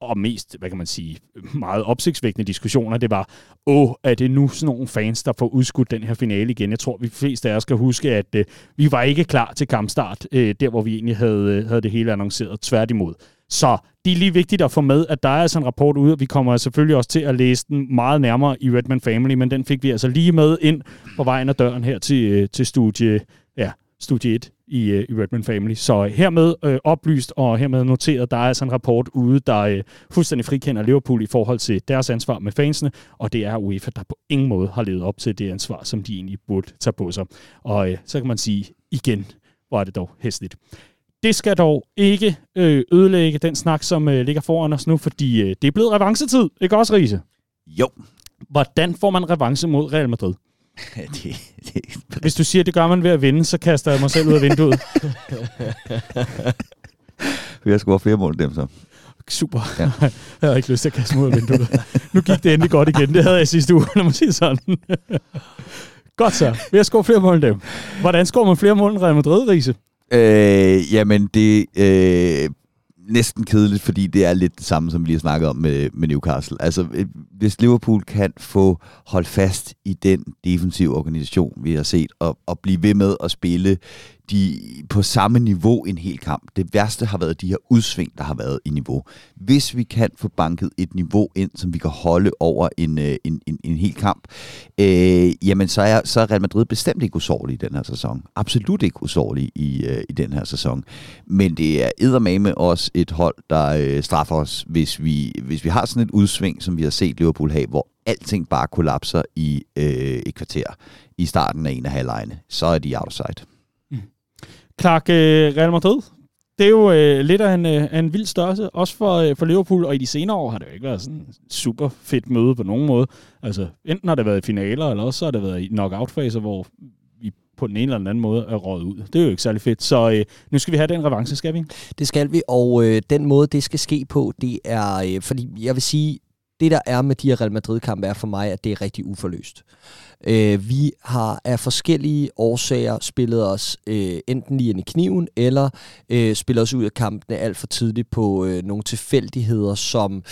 og mest, hvad kan man sige, meget opsigtsvækkende diskussioner, det var, åh, er det nu sådan nogle fans, der får udskudt den her finale igen? Jeg tror, vi fleste af os skal huske, at øh, vi var ikke klar til kampstart, øh, der hvor vi egentlig havde, øh, havde det hele annonceret tværtimod. Så det er lige vigtigt at få med, at der er altså en rapport ude, og vi kommer selvfølgelig også til at læse den meget nærmere i Redman Family, men den fik vi altså lige med ind på vejen af døren her til, øh, til studie, ja, studie 1 i, øh, i Redman Family. Så øh, hermed øh, oplyst og hermed noteret, der er altså en rapport ude, der øh, fuldstændig frikender Liverpool i forhold til deres ansvar med fansene, og det er UEFA, der på ingen måde har levet op til det ansvar, som de egentlig burde tage på sig. Og øh, så kan man sige igen, hvor er det dog hæsligt. Det skal dog ikke øh, ødelægge den snak, som øh, ligger foran os nu, fordi øh, det er blevet revancetid, ikke også, Riese? jo, Hvordan får man revanche mod Real Madrid? det, det, Hvis du siger, at det gør man ved at vinde, så kaster jeg mig selv ud af vinduet. vi har scoret flere mål end dem så. Super. Ja. Jeg havde ikke lyst til at kaste mig ud af vinduet. nu gik det endelig godt igen. Det havde jeg sidste uge, når man siger sådan. godt så. Vi har scoret flere mål end dem. Hvordan scorer man flere mål end Real Madrid, Riese? Øh, jamen, det er øh, næsten kedeligt, fordi det er lidt det samme, som vi lige har snakket om med, med Newcastle. Altså, øh, hvis Liverpool kan få holdt fast i den defensive organisation, vi har set, og, og blive ved med at spille de på samme niveau en hel kamp. Det værste har været de her udsving, der har været i niveau. Hvis vi kan få banket et niveau ind, som vi kan holde over en, øh, en, en, en hel kamp, øh, jamen så er, så er Real Madrid bestemt ikke usårlig i den her sæson. Absolut ikke usårlig i, øh, i den her sæson. Men det er eddermame også et hold, der øh, straffer os, hvis vi, hvis vi har sådan et udsving, som vi har set Liverpool have, hvor alting bare kollapser i øh, et kvarter i starten af en af halvlejene, så er de outside. Clark, øh, Real Madrid, det er jo øh, lidt af en, øh, af en vild størrelse, også for, øh, for Liverpool, og i de senere år har det jo ikke været sådan super fedt møde på nogen måde. Altså, enten har det været i finaler, eller også har det været i knockout-faser, hvor vi på den ene eller den anden måde er røget ud. Det er jo ikke særlig fedt, så øh, nu skal vi have den revanche, skal vi? Det skal vi, og øh, den måde, det skal ske på, det er, øh, fordi jeg vil sige, det der er med de her Real Madrid-kampe er for mig, at det er rigtig uforløst. Øh, vi har af forskellige årsager spillet os øh, enten lige ind i kniven, eller øh, spillet os ud af kampene alt for tidligt på øh, nogle tilfældigheder, som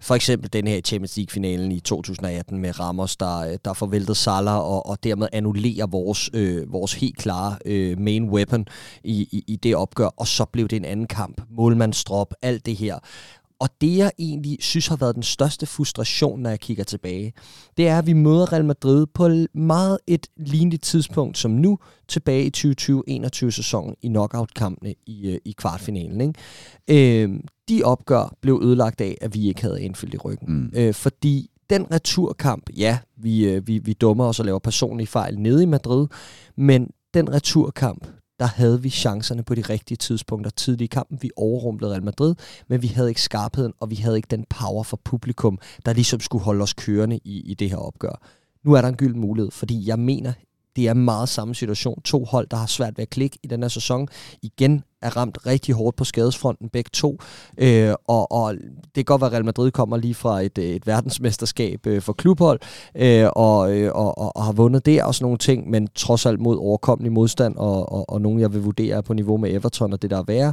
for eksempel den her Champions League-finalen i 2018 med Ramos, der, øh, der forvæltede Salah og, og dermed annullerer vores, øh, vores helt klare øh, main weapon i, i, i det opgør, og så blev det en anden kamp. Målmandsdrop, alt det her. Og det, jeg egentlig synes har været den største frustration, når jeg kigger tilbage, det er, at vi møder Real Madrid på meget et lignende tidspunkt som nu, tilbage i 2020-21 sæsonen i knockout-kampene i, øh, i kvartfinalen. Ikke? Øh, de opgør blev ødelagt af, at vi ikke havde indfyldt i ryggen. Mm. Øh, fordi den returkamp, ja, vi, øh, vi, vi dummer os og laver personlige fejl nede i Madrid, men den returkamp, der havde vi chancerne på de rigtige tidspunkter tidligt i kampen. Vi overrumplede Real Madrid, men vi havde ikke skarpheden, og vi havde ikke den power for publikum, der ligesom skulle holde os kørende i, i det her opgør. Nu er der en gylden mulighed, fordi jeg mener, det er meget samme situation. To hold, der har svært ved at klikke i den her sæson. Igen er ramt rigtig hårdt på skadesfronten, begge to. Øh, og, og det kan godt være, at Real Madrid kommer lige fra et, øh, et verdensmesterskab øh, for klubhold, øh, og, øh, og, og, og har vundet der og sådan nogle ting, men trods alt mod overkommelig modstand, og, og, og nogen, jeg vil vurdere på niveau med Everton og det der er værre.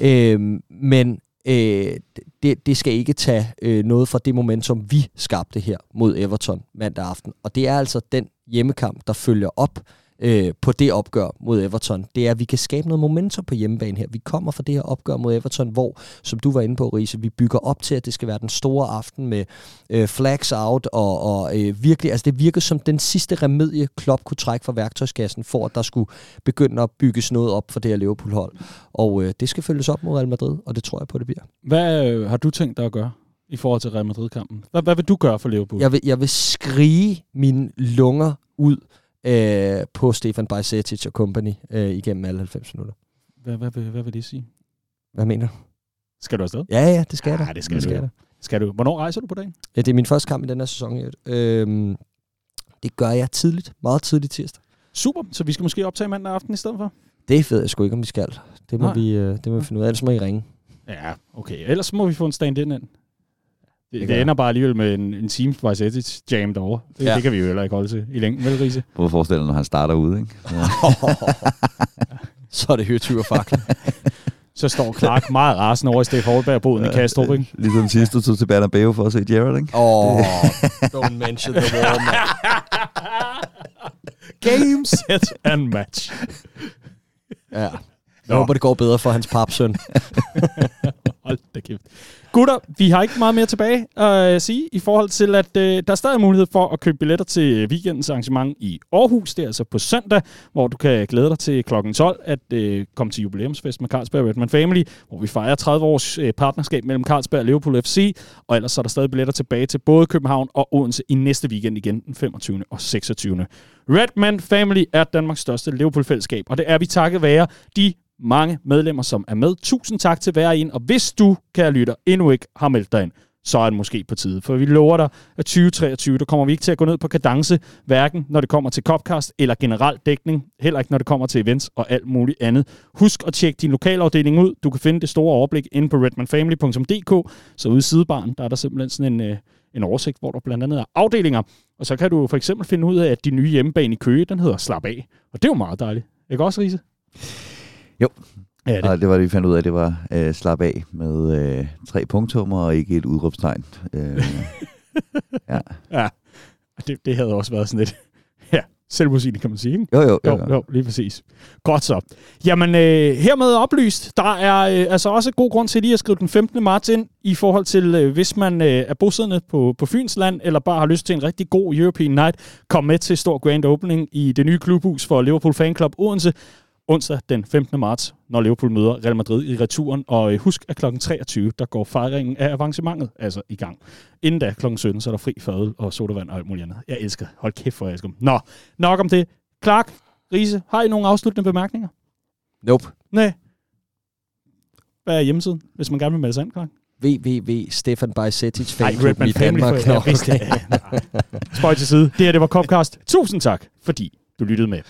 Øh, men øh, det, det skal ikke tage øh, noget fra det momentum, vi skabte her mod Everton mandag aften. Og det er altså den hjemmekamp, der følger op øh, på det opgør mod Everton. Det er, at vi kan skabe noget momentum på hjemmebane her. Vi kommer fra det her opgør mod Everton, hvor, som du var inde på, Riese, vi bygger op til, at det skal være den store aften med øh, flags out, og, og øh, virkelig, altså det virker som den sidste remedie, Klopp kunne trække fra værktøjskassen, for at der skulle begynde at bygges noget op for det her Liverpool-hold. Og øh, det skal følges op mod Real Madrid, og det tror jeg på, det bliver. Hvad øh, har du tænkt dig at gøre i forhold til Real Madrid-kampen? Hvad, hvad vil du gøre for Liverpool? Jeg vil, jeg vil skrige mine lunger ud øh, på Stefan Bajsetic og company øh, igennem alle 90 minutter. Hvad, hvad, hvad, hvad vil det sige? Hvad mener du? Skal du afsted? Ja, ja, det skal jeg da. Ja, det skal det du. skal jeg da. Skal du. Hvornår rejser du på dagen? Ja, det er min første kamp i den her sæson. Øhm, det gør jeg tidligt. Meget tidligt tirsdag. Super, så vi skal måske optage mandag aften i stedet for? Det ved jeg sgu ikke, om vi skal. Det må, Nej. vi, øh, det må vi finde ud af. Ellers må I ringe. Ja, okay. Ellers må vi få en stand-in ind. Det, det, ender bare alligevel med en, en Teams by Zetic jam derovre. Det, ja. Ja. det kan vi jo heller ikke holde til i længden, vel, Riese? Prøv at forestille dig, når han starter ude, ikke? Ja. Så er det høtyv og fakkel. Så står Clark meget rasende over i Steff Holberg-boden i Kastrup, ikke? Ligesom sidst, du tog til Bernabeu for at se Gerrard, ikke? Åh, oh, don't mention the war, man. Game, set and match. Ja. Jeg Nå. håber, det går bedre for hans papsøn. Hold da kæft. Gutter, vi har ikke meget mere tilbage at øh, sige i forhold til, at øh, der er stadig mulighed for at købe billetter til weekendens arrangement i Aarhus. Det er altså på søndag, hvor du kan glæde dig til klokken 12 at øh, komme til jubilæumsfest med Carlsberg Redman Family, hvor vi fejrer 30 års øh, partnerskab mellem Carlsberg og Liverpool FC. Og ellers så er der stadig billetter tilbage til både København og Odense i næste weekend igen, den 25. og 26. Redman Family er Danmarks største Liverpool-fællesskab, og det er vi takket være de mange medlemmer, som er med. Tusind tak til hver en, og hvis du, kære lytter, endnu ikke har meldt dig ind, så er det måske på tide. For vi lover dig, at 2023, der kommer vi ikke til at gå ned på kadence, hverken når det kommer til Copcast eller generel dækning, heller ikke når det kommer til events og alt muligt andet. Husk at tjekke din lokalafdeling ud. Du kan finde det store overblik inde på redmanfamily.dk, så ude i sidebaren, der er der simpelthen sådan en, øh, en oversigt, hvor der blandt andet er afdelinger. Og så kan du for eksempel finde ud af, at din nye hjemmebane i Køge, den hedder Slap af. Og det er jo meget dejligt. Ikke også, Riese? Jo. Ja, det. Og det var det, vi fandt ud af, det var øh, slap af med øh, tre punktummer og ikke et udråbstegn. Øh, ja. Ja, det, det havde også været sådan lidt. Ja, selvmodsigende, kan man sige. Ikke? Jo, jo, jo. Jo, jo, lige præcis. Godt så. Jamen, øh, hermed oplyst, der er øh, altså også god grund til lige at skrive den 15. marts ind, i forhold til, øh, hvis man øh, er bosiddende på, på Fynsland, eller bare har lyst til en rigtig god European Night, kom med til stor grand opening i det nye klubhus for Liverpool Fan Club Odense, onsdag den 15. marts, når Liverpool møder Real Madrid i returen. Og øh, husk, at kl. 23, der går fejringen af avancementet altså i gang. Inden da, kl. 17, så er der fri fadøl og sodavand og alt muligt andet. Jeg elsker Hold kæft, hvor jeg elsker dem. Nå, nok om det. Clark, Riese, har I nogle afsluttende bemærkninger? Nope. Nej. Hvad er hjemmesiden, hvis man gerne vil melde sig ind, Clark? www.stefanbajsetic Nej, fanklubben Redman i Danmark. for vidste det. Spøj til side. Det her, det var Copcast. Tusind tak, fordi du lyttede med.